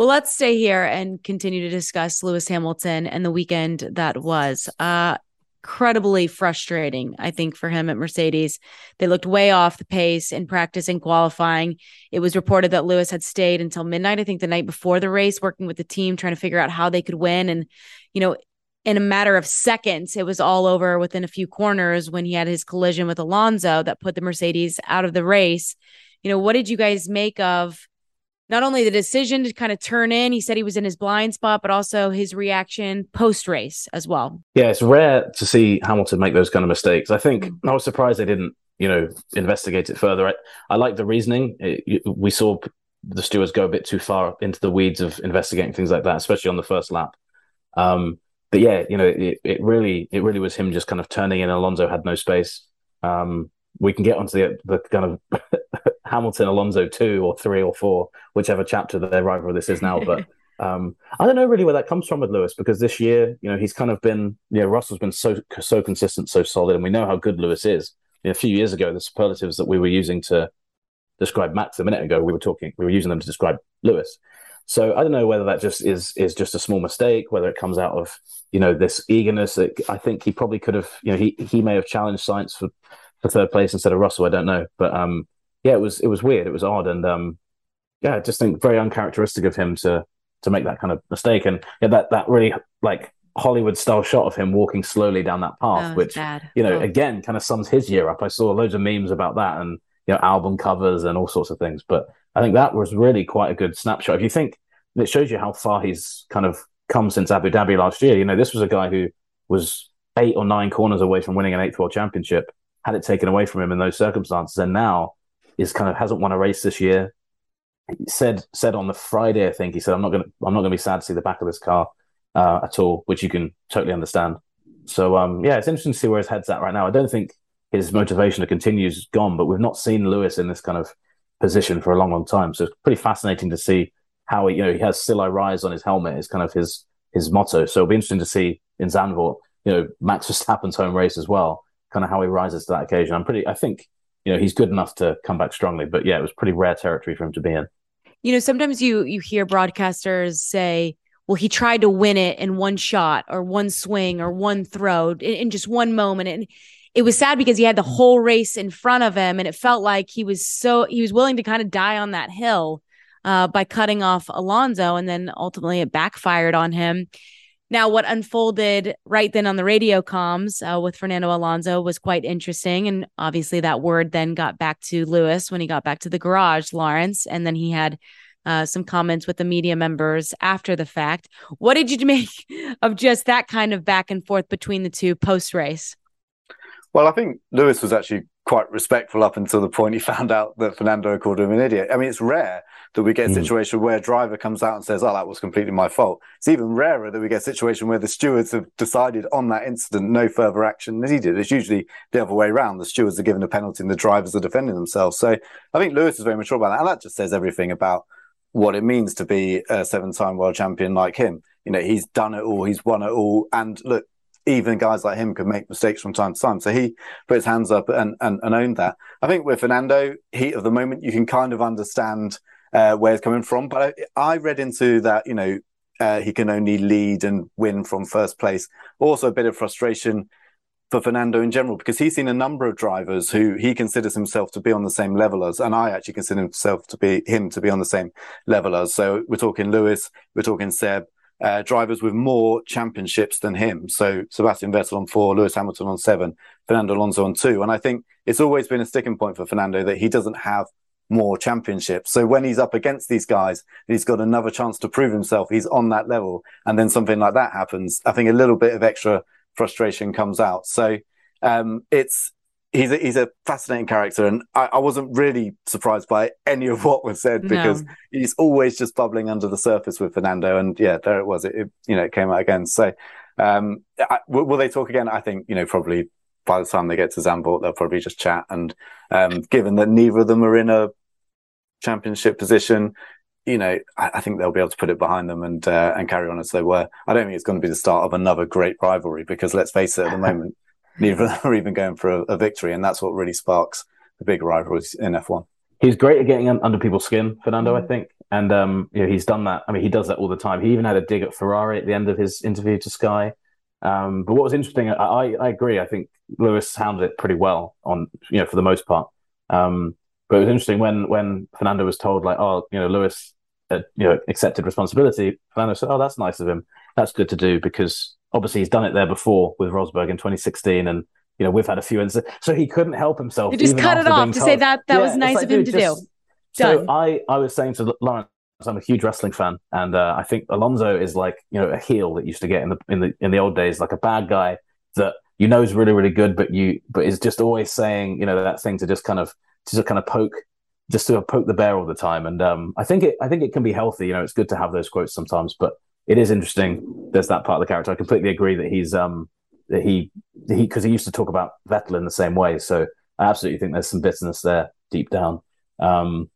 Well, let's stay here and continue to discuss Lewis Hamilton and the weekend that was. Uh, incredibly frustrating, I think, for him at Mercedes. They looked way off the pace in practice and qualifying. It was reported that Lewis had stayed until midnight, I think the night before the race, working with the team, trying to figure out how they could win. And, you know, in a matter of seconds, it was all over within a few corners when he had his collision with Alonso that put the Mercedes out of the race. You know, what did you guys make of not only the decision to kind of turn in, he said he was in his blind spot, but also his reaction post race as well. Yeah, it's rare to see Hamilton make those kind of mistakes. I think mm-hmm. I was surprised they didn't, you know, investigate it further. I, I like the reasoning. It, we saw the stewards go a bit too far into the weeds of investigating things like that, especially on the first lap. Um, but yeah, you know, it, it really, it really was him just kind of turning in. Alonso had no space. Um, we can get onto the the kind of Hamilton Alonso two or three or four, whichever chapter their rival this is now. But um, I don't know really where that comes from with Lewis because this year, you know, he's kind of been, you know, Russell's been so so consistent, so solid, and we know how good Lewis is. You know, a few years ago, the superlatives that we were using to describe Max a minute ago, we were talking, we were using them to describe Lewis. So I don't know whether that just is is just a small mistake, whether it comes out of you know this eagerness. I think he probably could have, you know, he he may have challenged Sainz for for third place instead of Russell. I don't know, but um, yeah, it was it was weird. It was odd, and um, yeah, I just think very uncharacteristic of him to to make that kind of mistake. And yeah, that that really like Hollywood style shot of him walking slowly down that path, oh, which bad. you know oh. again kind of sums his year up. I saw loads of memes about that, and you know album covers and all sorts of things. But I think that was really quite a good snapshot. If you think it shows you how far he's kind of come since Abu Dhabi last year. You know, this was a guy who was eight or nine corners away from winning an eighth world championship had it taken away from him in those circumstances, and now is kind of hasn't won a race this year. He said said on the Friday, I think he said, "I'm not gonna I'm not gonna be sad to see the back of this car uh, at all," which you can totally understand. So um, yeah, it's interesting to see where his head's at right now. I don't think his motivation to continue is gone, but we've not seen Lewis in this kind of position for a long, long time. So it's pretty fascinating to see how he, you know, he has "Still I Rise" on his helmet is kind of his his motto. So it'll be interesting to see in Zandvoort, you know, Max Verstappen's home race as well kind of how he rises to that occasion. I'm pretty, I think, you know, he's good enough to come back strongly. But yeah, it was pretty rare territory for him to be in. You know, sometimes you you hear broadcasters say, "Well, he tried to win it in one shot or one swing or one throw in, in just one moment," and it was sad because he had the whole race in front of him, and it felt like he was so he was willing to kind of die on that hill uh, by cutting off Alonso, and then ultimately it backfired on him. Now, what unfolded right then on the radio comms uh, with Fernando Alonso was quite interesting. And obviously, that word then got back to Lewis when he got back to the garage, Laurence. And then he had uh, some comments with the media members after the fact. What did you make of just that kind of back and forth between the two post race? Well, I think Lewis was actually quite respectful up until the point he found out that Fernando called him an idiot. I mean, it's rare that we get a hmm. situation mm. where a driver comes out and says, "Oh, that was completely my fault." It's even rarer that we get a situation where the stewards have decided on that incident no further action needed. It's usually the other way around. The stewards are given a penalty and the drivers are defending themselves. So I think Lewis is very mature about that, and that just says everything about what it means to be a seven-time world champion like him. You know, he's done it all, he's won it all, and look, even guys like him can make mistakes from time to time. So he put his hands up and, and, and owned that. I think with Fernando, heat of the moment, you can kind of understand uh, where it's coming from. But I, I read into that, you know, uh, he can only lead and win from first place. Also, a bit of frustration for Fernando in general because he's seen a number of drivers who he considers himself to be on the same level as, and I actually consider himself to be him to be on the same level as. So we're talking Lewis, we're talking Seb, uh, drivers with more championships than him. So Sebastian Vettel on four, Lewis Hamilton on seven, Fernando Alonso on two. And I think it's always been a sticking point for Fernando that he doesn't have more championships. So when he's up against these guys, he's got another chance to prove himself. He's on that level. And then something like that happens. I think a little bit of extra frustration comes out. So um, it's he's a, he's a fascinating character, and I, I, wasn't really surprised by any of what was said because no. he's always just bubbling under the surface with Fernando. And yeah, there it was. It, it you know it came out again. So um, I, will they talk again? I think you know probably by the time they get to Zandvoort, they'll probably just chat. And um, given that neither of them are in a championship position. You know, I, I think they'll be able to put it behind them and uh, and carry on as they were. I don't think it's going to be the start of another great rivalry because let's face it, at the moment, neither of them are even going for a, a victory, and that's what really sparks the big rivalries in F1. He's great at getting under people's skin, Fernando. I mm. think, and um, you know, he's done that. I mean, he does that all the time. He even had a dig at Ferrari at the end of his interview to Sky. Um, but what was interesting, I, I agree. I think Lewis handled it pretty well on, you know, for the most part. Um, but it was interesting when when Fernando was told like, oh, you know, Lewis, uh, you know, accepted responsibility. Fernando said, oh, that's nice of him. That's good to do because obviously he's done it there before with Rosberg in 2016, and you know we've had a few incidents. So he couldn't help himself. You just cut it off to told, say that that yeah, was nice like, of him to just, do. Done. So I I was saying to Laurence. I'm a huge wrestling fan, and uh, I think Alonso is like you know a heel that used to get in the in the in the old days, like a bad guy that you know is really really good, but you but is just always saying you know that thing to just kind of to just kind of poke just to poke the bear all the time. And um, I think it I think it can be healthy. You know, it's good to have those quotes sometimes, but it is interesting. There's that part of the character. I completely agree that he's um that he he because he used to talk about Vettel in the same way. So I absolutely think there's some bitterness there deep down. Um,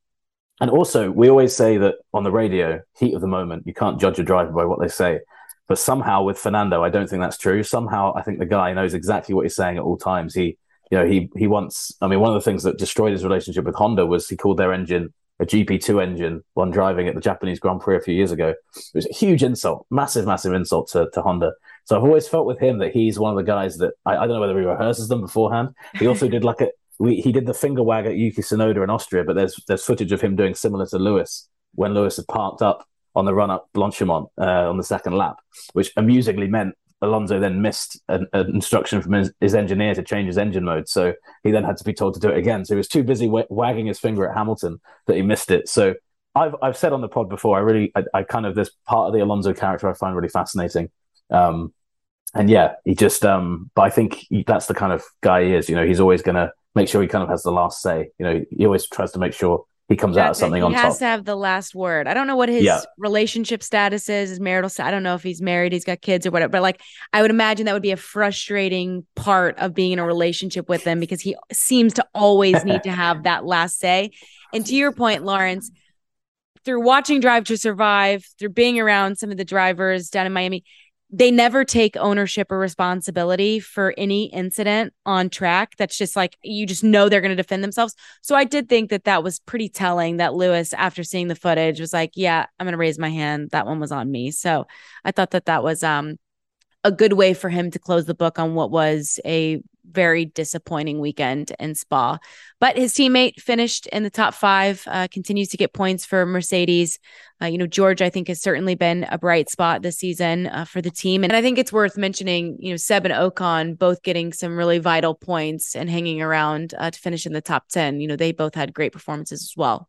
and also, we always say that on the radio, heat of the moment, you can't judge a driver by what they say. But somehow with Fernando, I don't think that's true. Somehow, I think the guy knows exactly what he's saying at all times. He, you know, he he wants. I mean, one of the things that destroyed his relationship with Honda was he called their engine a GP2 engine when driving at the Japanese Grand Prix a few years ago. It was a huge insult, massive, massive insult to, to Honda. So I've always felt with him that he's one of the guys that I, I don't know whether he rehearses them beforehand. He also did like a we, he did the finger wag at Yuki Tsunoda in Austria, but there's there's footage of him doing similar to Lewis when Lewis had parked up on the run up Blanchimont uh, on the second lap, which amusingly meant Alonso then missed an, an instruction from his, his, engineer to change his engine mode. So he then had to be told to do it again. So he was too busy w- wagging his finger at Hamilton that he missed it. So I've I've said on the pod before, I really I, I kind of this part of the Alonso character I find really fascinating. Um, and yeah, he just um, but I think he, that's the kind of guy he is. You know, he's always going to make sure he kind of has the last say. You know, he always tries to make sure he comes out of something he on top. He has to have the last word. I don't know what his yeah. relationship status is, his marital status. I don't know if he's married, he's got kids or whatever. But like, I would imagine that would be a frustrating part of being in a relationship with him because he seems to always need to have that last say. And to your point, Laurence, through watching Drive to Survive, through being around some of the drivers down in Miami, they never take ownership or responsibility for any incident on track. That's just like you just know they're going to defend themselves. So I did think that that was pretty telling that Lewis, after seeing the footage, was like, "Yeah, I'm going to raise my hand. That one was on me." So I thought that that was um a good way for him to close the book on what was a very disappointing weekend in Spa. But his teammate finished in the top five, uh, continues to get points for Mercedes. Uh, you know, George, I think, has certainly been a bright spot this season uh, for the team. And I think it's worth mentioning, you know, Seb and Ocon both getting some really vital points and hanging around uh, to finish in the top 10. You know, they both had great performances as well.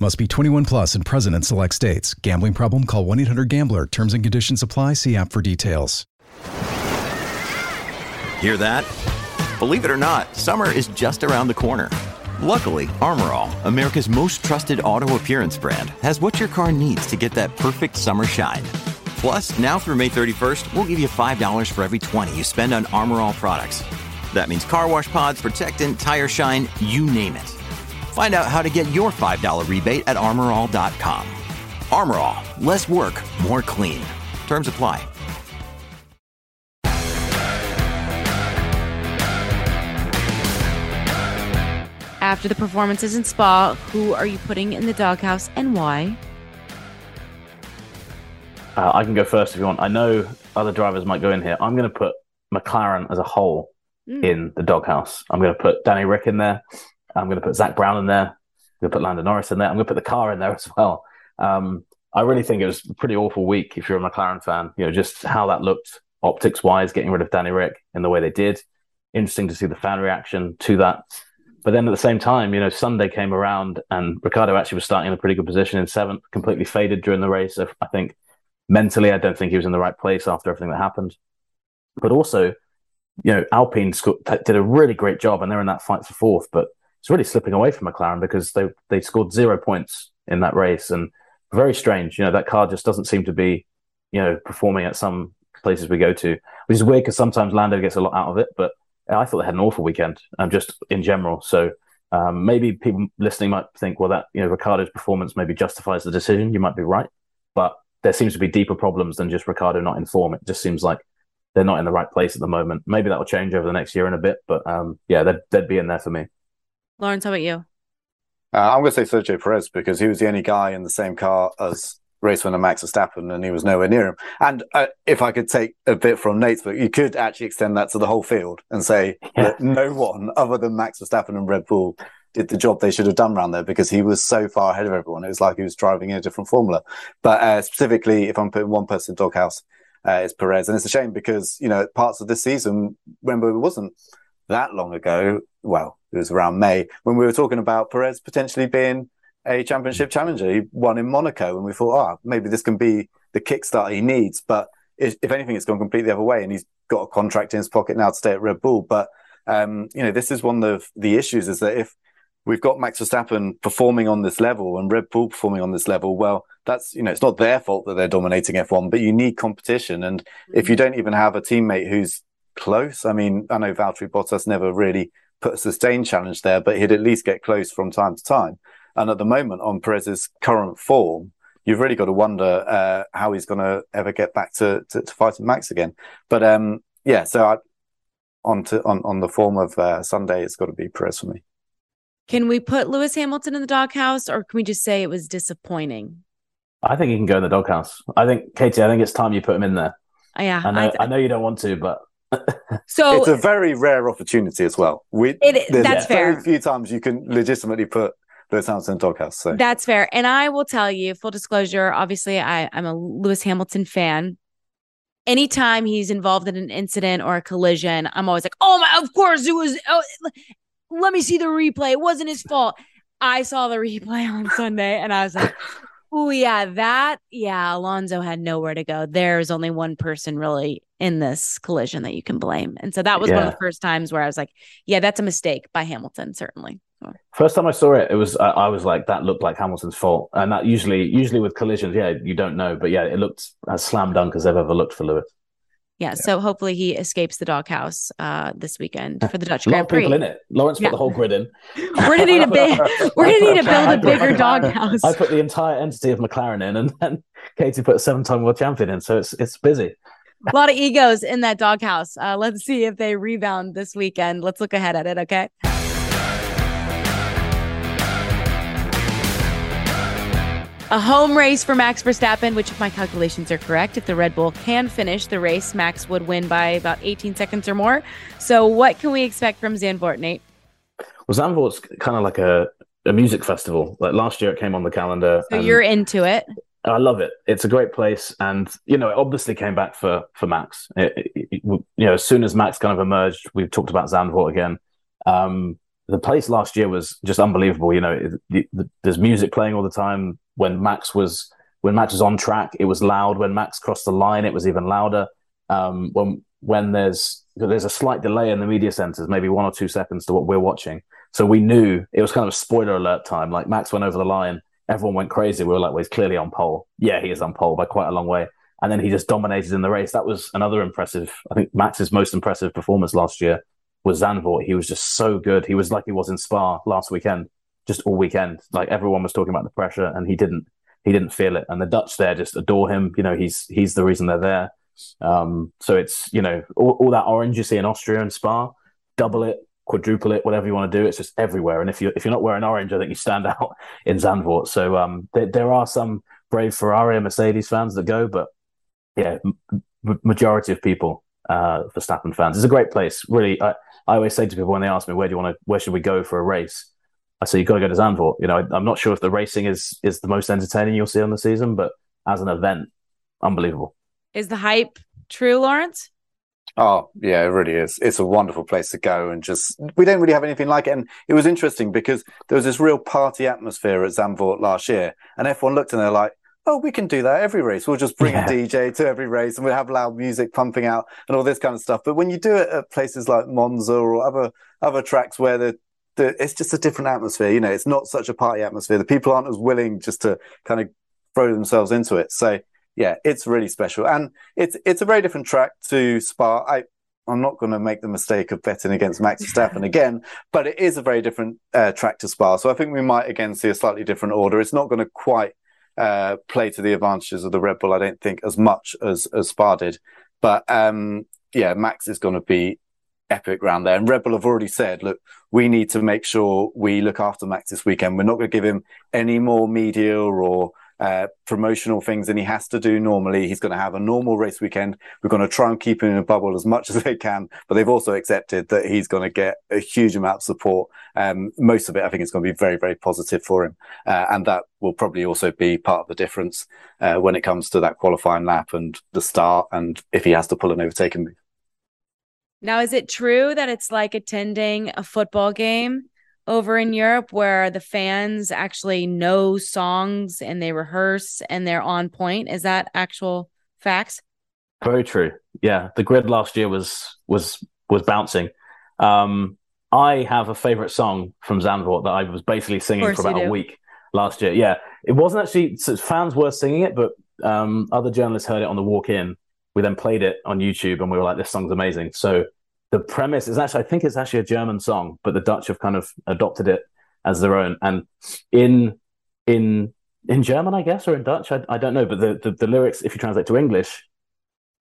Must be 21 plus and present in select states. Gambling problem? Call 1 800 GAMBLER. Terms and conditions apply. See app for details. Hear that? Believe it or not, summer is just around the corner. Luckily, Armorall, America's most trusted auto appearance brand, has what your car needs to get that perfect summer shine. Plus, now through May 31st, we'll give you $5 for every 20 you spend on Armorall products. That means car wash pods, protectant, tire shine, you name it. Find out how to get your $5 rebate at armorall.com. Armorall, less work, more clean. Terms apply. After the performances in Spa, who are you putting in the doghouse and why? Uh, I can go first if you want. I know other drivers might go in here. I'm going to put McLaren as a whole mm. in the doghouse. I'm going to put Danny Rick in there. I'm going to put Zak Brown in there. I'm going to put Lando Norris in there. I'm going to put the car in there as well. Um, I really think it was a pretty awful week if you're a McLaren fan. You know, just how that looked optics wise, getting rid of Danny Rick in the way they did. Interesting to see the fan reaction to that. But then at the same time, you know, Sunday came around and Ricciardo actually was starting in a pretty good position in seventh, completely faded during the race. So I think mentally, I don't think he was in the right place after everything that happened. But also, you know, Alpine did a really great job and they're in that fight for fourth, but it's really slipping away from McLaren because they they scored zero points in that race and very strange. You know, that car just doesn't seem to be, you know, performing at some places we go to, which is weird because sometimes Lando gets a lot out of it, but I thought they had an awful weekend, um, just in general. So um, maybe people listening might think, well, that you know Ricciardo's performance maybe justifies the decision. You might be right, but there seems to be deeper problems than just Ricciardo not in form. It just seems like they're not in the right place at the moment. Maybe that will change over the next year and a bit, but um, yeah, they'd, they'd be in there for me. Laurence, how about you? Uh, I'm going to say Sergio Perez because he was the only guy in the same car as race winner Max Verstappen, and he was nowhere near him. And uh, if I could take a bit from Nate's book, you could actually extend that to the whole field and say yeah. that no one other than Max Verstappen and Red Bull did the job they should have done around there because he was so far ahead of everyone. It was like he was driving in a different formula. But uh, specifically, if I'm putting one person in doghouse, uh, it's Perez, and it's a shame because you know parts of this season, remember, it wasn't that long ago. Well, it was around May when we were talking about Perez potentially being a championship mm. challenger. He won in Monaco, and we thought, oh, maybe this can be the kickstart he needs. But if, if anything, it's gone completely the other way, and he's got a contract in his pocket now to stay at Red Bull. But um, you know, this is one of the issues: is that if we've got Max Verstappen performing on this level and Red Bull performing on this level, well, that's you know, it's not their fault that they're dominating F1, but you need competition, and if you mm. don't even have a teammate who's close, I mean, I know Valtteri Bottas never really put a sustained challenge there, but he'd at least get close from time to time. And at the moment, on Perez's current form, you've really got to wonder uh, how he's going to ever get back to, to, to, fighting Max again. But um, yeah, so I, on to on on the form of uh, Sunday, it's got to be Perez for me. Can we put Lewis Hamilton in the doghouse, or can we just say it was disappointing? I think he can go in the doghouse. I think Katie. I think it's time you put him in there. Yeah, I know. I, th- I know you don't want to, but so it's a very rare opportunity as well. We, it, that's fair. Very few times you can legitimately put Lewis Hamilton in doghouse. So that's fair. And I will tell you, full disclosure, obviously I, I'm a Lewis Hamilton fan. Anytime he's involved in an incident or a collision, I'm always like, oh my, of course it was. Oh, let me see the replay. It wasn't his fault. I saw the replay on Sunday and I was like, oh, yeah, that, yeah, Alonso had nowhere to go. There's only one person really in this collision that you can blame. And so that was yeah. one of the first times where I was like, yeah, that's a mistake by Hamilton, certainly. First time I saw it, it was uh, I was like that looked like Hamilton's fault, and that usually usually with collisions, yeah, you don't know, but yeah, it looked as slam dunk as I've ever looked for Lewis. Yeah, yeah. so hopefully he escapes the doghouse uh, this weekend for the Dutch Grand Prix. people in it. Laurence yeah. put the whole grid in. we're gonna need a big. We're gonna need to build a bigger doghouse. I put the entire entity of McLaren in, and then Katie put a seven-time world champion in. So it's it's busy. a lot of egos in that doghouse. Uh, let's see if they rebound this weekend. Let's look ahead at it. Okay. A home race for Max Verstappen, which, if my calculations are correct, if the Red Bull can finish the race, Max would win by about 18 seconds or more. So, what can we expect from Zandvoort, Nate? Well, Zandvoort's kind of like a, a music festival. Like last year, it came on the calendar. So, you're into it. I love it. It's a great place, and you know, it obviously came back for for Max. It, it, it, you know, as soon as Max kind of emerged, we've talked about Zandvoort again. Um, the place last year was just unbelievable. You know, there's music playing all the time. When Max was when Max was on track, it was loud. When Max crossed the line, it was even louder. Um, when when there's there's a slight delay in the media centers, maybe one or two seconds to what we're watching. So we knew it was kind of spoiler alert time. Like Max went over the line everyone went crazy. We were like, well, he's clearly on pole. Yeah, he is on pole by quite a long way. And then he just dominated in the race. That was another impressive. I think Max's most impressive performance last year was Zandvoort. He was just so good. He was like he was in Spa last weekend, just all weekend. Like everyone was talking about the pressure, and he didn't. He didn't feel it. And the Dutch there just adore him. You know, he's he's the reason they're there. Um, so it's you know all, all that orange you see in Austria and Spa, double it, quadruple it, whatever you want to do. It's just everywhere. And if you if you're not wearing orange, I think you stand out in Zandvoort. So um, there, there are some brave Ferrari and Mercedes fans that go, but yeah, m- majority of people uh, Verstappen fans. It's a great place. Really, I, I always say to people when they ask me where do you want to, where should we go for a race? I say you've got to go to Zandvoort. You know, I, I'm not sure if the racing is is the most entertaining you'll see on the season, but as an event, unbelievable. Is the hype true, Laurence? Oh, yeah, it really is. It's a wonderful place to go. And just, we don't really have anything like it. And it was interesting because there was this real party atmosphere at Zandvoort last year. And everyone looked and they're like, oh, we can do that every race. We'll just bring yeah. a DJ to every race and we'll have loud music pumping out and all this kind of stuff. But when you do it at places like Monza or other, other tracks where the, the, it's just a different atmosphere, you know, it's not such a party atmosphere. The people aren't as willing just to kind of throw themselves into it. So, yeah, it's really special, and it's it's a very different track to Spa. I I'm not going to make the mistake of betting against Max Verstappen again, but it is a very different uh, track to Spa. So I think we might again see a slightly different order. It's not going to quite uh, play to the advantages of the Red Bull, I don't think, as much as as Spa did. But um, yeah, Max is going to be epic round there. And Red Bull have already said, look, we need to make sure we look after Max this weekend. We're not going to give him any more media or uh, promotional things than he has to do normally. He's going to have a normal race weekend. We're going to try and keep him in a bubble as much as they can, but they've also accepted that he's going to get a huge amount of support. Um, most of it, I think, is going to be very, very positive for him, uh, and that will probably also be part of the difference uh, when it comes to that qualifying lap and the start, and if he has to pull an overtaking. Now, is it true that it's like attending a football game? Over in Europe where the fans actually know songs and they rehearse and they're on point. Is that actual facts? Very true. Yeah, the grid last year was was was bouncing. Um, I have a favorite song from Zandvoort that I was basically singing for about a week last year. Yeah, it wasn't actually fans were singing it, but um, other journalists heard it on the walk in. We then played it on YouTube, and we were like, "This song's amazing." So the premise is actually I think it's actually a German song, but the Dutch have kind of adopted it as their own. And in in in German, I guess, or in Dutch, I, I don't know. But the, the, the lyrics, if you translate to English,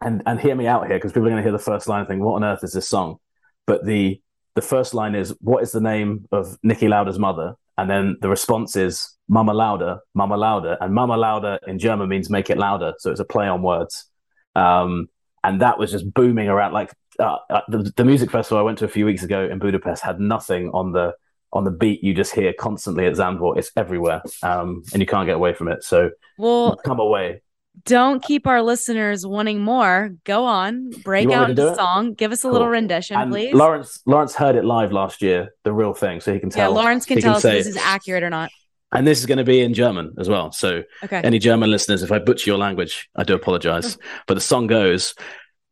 and and hear me out here, because people are going to hear the first line and think, "What on earth is this song?" But the the first line is, "What is the name of Niki Lauda's mother?" And then the response is "Mama Lauda, Mama Lauda," and "Mama Lauda" in German means "make it louder," so it's a play on words. Um, and that was just booming around like uh, uh, the, the music festival I went to a few weeks ago in Budapest had nothing on the on the beat you just hear constantly at Zandvoort. It's everywhere, um, and you can't get away from it. So, well, come away. Don't keep our listeners wanting more. Go on, break out into song. Give us a cool. little rendition, and please. Laurence Laurence heard it live last year, the real thing, so he can tell. Yeah, Laurence can tell can us if this is accurate or not. And this is going to be in German as well. So, okay. any German listeners, if I butcher your language, I do apologize. but the song goes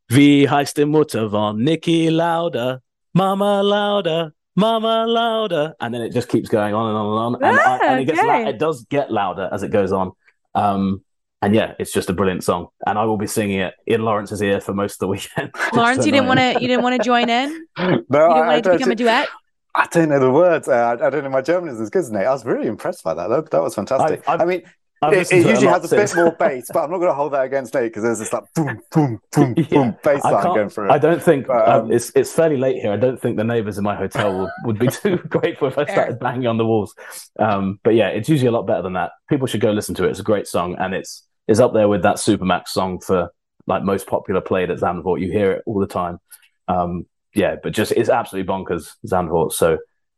Wie heißt die Mutter von Niki Lauda? Mama Lauda, Mama Lauda. And then it just keeps going on and on and on. And, ah, and it, gets okay. it does get louder as it goes on. Um, and yeah, it's just a brilliant song, and I will be singing it in Laurence's ear for most of the weekend. Laurence, you didn't want to, you didn't want to join in. no, you didn't I, want it to become a duet. I don't know the words. Uh, I, I, don't know. My German is as good as Nate. I was really impressed by that. That, that was fantastic. I, I, I mean, I've It, it usually a lot has a bit more bass, but I'm not going to hold that against Nate because there's this like boom, boom, boom, Yeah, boom bass I line going through it. I don't think But, uh, um, it's it's fairly late here. I don't think the neighbours in my hotel would, would be too grateful if I started banging on the walls. Um, but yeah, it's usually a lot better than that. People should go listen to it. It's a great song, and it's is up there with that Supermax song for like most popular played at Zandvoort. You hear it all the time. Um, yeah, but just it's absolutely bonkers Zandvoort. So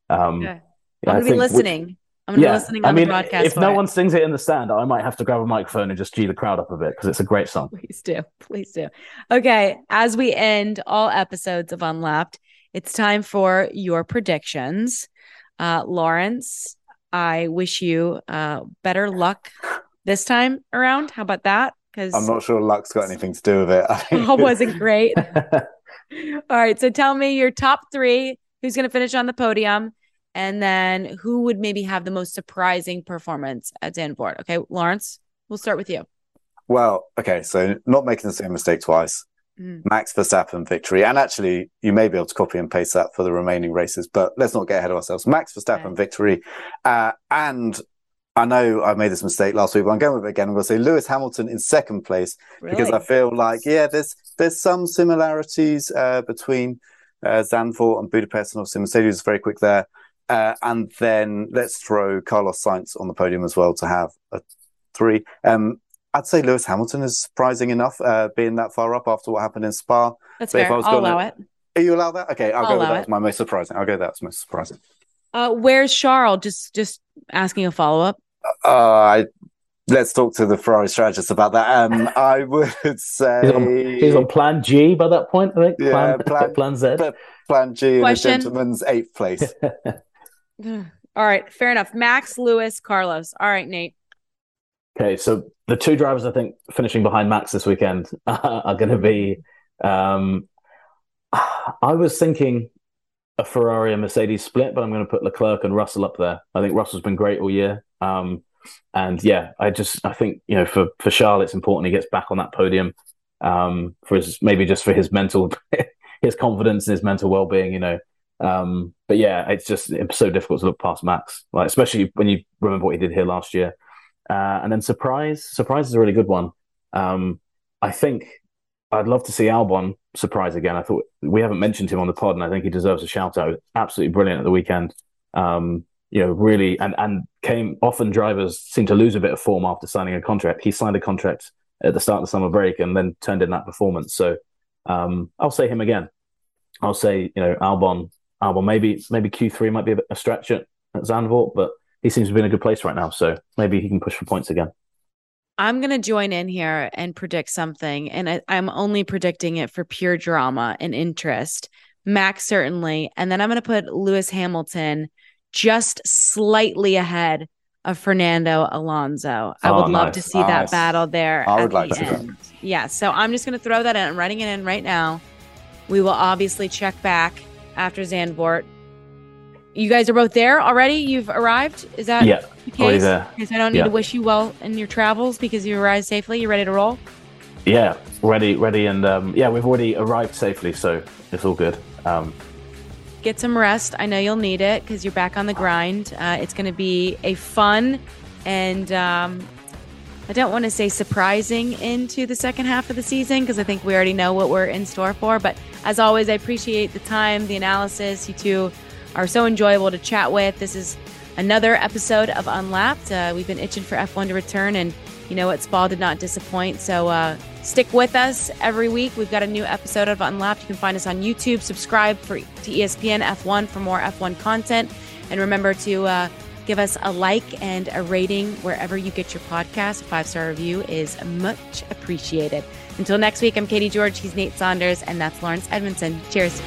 um, yeah, I I'm gonna be think we- listening. I'm gonna listening on I mean, the broadcast. if no it. one sings it in the stand, I might have to grab a microphone and just gee the crowd up a bit because it's a great song. Please do. Please do. Okay. As we end all episodes of Unlapped, it's time for your predictions. Uh, Laurence, I wish you uh, better luck this time around. How about that? Because I'm not sure luck's got anything to do with it. I think all wasn't great. All right. So tell me your top three. Who's going to finish on the podium? And then who would maybe have the most surprising performance at Zandvoort? Okay. Laurence, we'll start with you. Well, okay, so not making the same mistake twice. Mm. Max Verstappen victory, and actually, you may be able to copy and paste that for the remaining races, but let's not get ahead of ourselves. Max Verstappen Okay. victory, uh, and I know I made this mistake last week, but I'm going with it again. I'm going to say Lewis Hamilton in second place because I feel like yeah, there's there's some similarities uh, between uh, Zandvoort and Budapest, and obviously Mercedes is very quick there. Uh, and then let's throw Carlos Sainz on the podium as well to have a three. Um, I'd say Lewis Hamilton is surprising enough, uh, being that far up after what happened in Spa. That's But if fair. I was I'll gonna- allow it. Are you allowed that? Okay, I'll, I'll go with that it. my most surprising. I'll go with that as most surprising. Uh, where's Charles? Just just asking a follow up. Uh, I, let's talk to the Ferrari strategist about that. Um, I would say He's on, he's on plan G by that point, I think. Yeah, plan, plan- plan Z. Plan G in a Question. gentleman's eighth place. All right, fair enough. Max, Lewis, Carlos. All right, Nate. Okay, so the two drivers I think finishing behind Max this weekend are going to be. Um, I was thinking a Ferrari and Mercedes split, but I'm going to put Leclerc and Russell up there. I think Russell's been great all year. Um, and yeah, I just I think you know for for Charles it's important he gets back on that podium um, for his maybe just for his mental his confidence and his mental well being. You know, um, but yeah, it's just it's so difficult to look past Max, like especially when you remember what he did here last year. Uh, and then surprise, surprise is a really good one. Um, I think I'd love to see Albon surprise again. I thought we haven't mentioned him on the pod, and I think he deserves a shout out. Absolutely brilliant at the weekend. Um, you know, really, and and came often drivers seem to lose a bit of form after signing a contract. He signed a contract at the start of the summer break and then turned in that performance. So um, I'll say him again. I'll say you know Albon. Ah, Albon maybe maybe Q three might be a, a stretch at, at Zandvoort, but he seems to be in a good place right now. So maybe he can push for points again. I'm going to join in here and predict something. And I, I'm only predicting it for pure drama and interest. Max, certainly. And then I'm going to put Lewis Hamilton just slightly ahead of Fernando Alonso. I Oh, would love nice. to see that battle there. I at would like the to see that. end. Yeah. So I'm just going to throw that in. I'm writing it in right now. We will obviously check back after Zandvoort. You guys are both there already? You've arrived? Is that Yeah, the case? there. Okay, so I don't need Yeah. to wish you well in your travels because you arrived safely. You ready to roll? Yeah, ready, ready, and um, yeah, we've already arrived safely, so it's all good. Um, Get some rest. I know you'll need it because you're back on the grind. Uh, it's going to be a fun and um, I don't want to say surprising into the second half of the season because I think we already know what we're in store for. But as always, I appreciate the time, the analysis. You two are so enjoyable to chat with. This is another episode of Unlapped. Uh, we've been itching for F1 to return, and you know what? Spa did not disappoint. So uh, stick with us every week. We've got a new episode of Unlapped. You can find us on YouTube. Subscribe for to ESPN F1 for more F1 content, and remember to uh, give us a like and a rating wherever you get your podcast. Five star review is much appreciated. Until next week, I'm Katie George. He's Nate Saunders, and that's Laurence Edmondson. Cheers.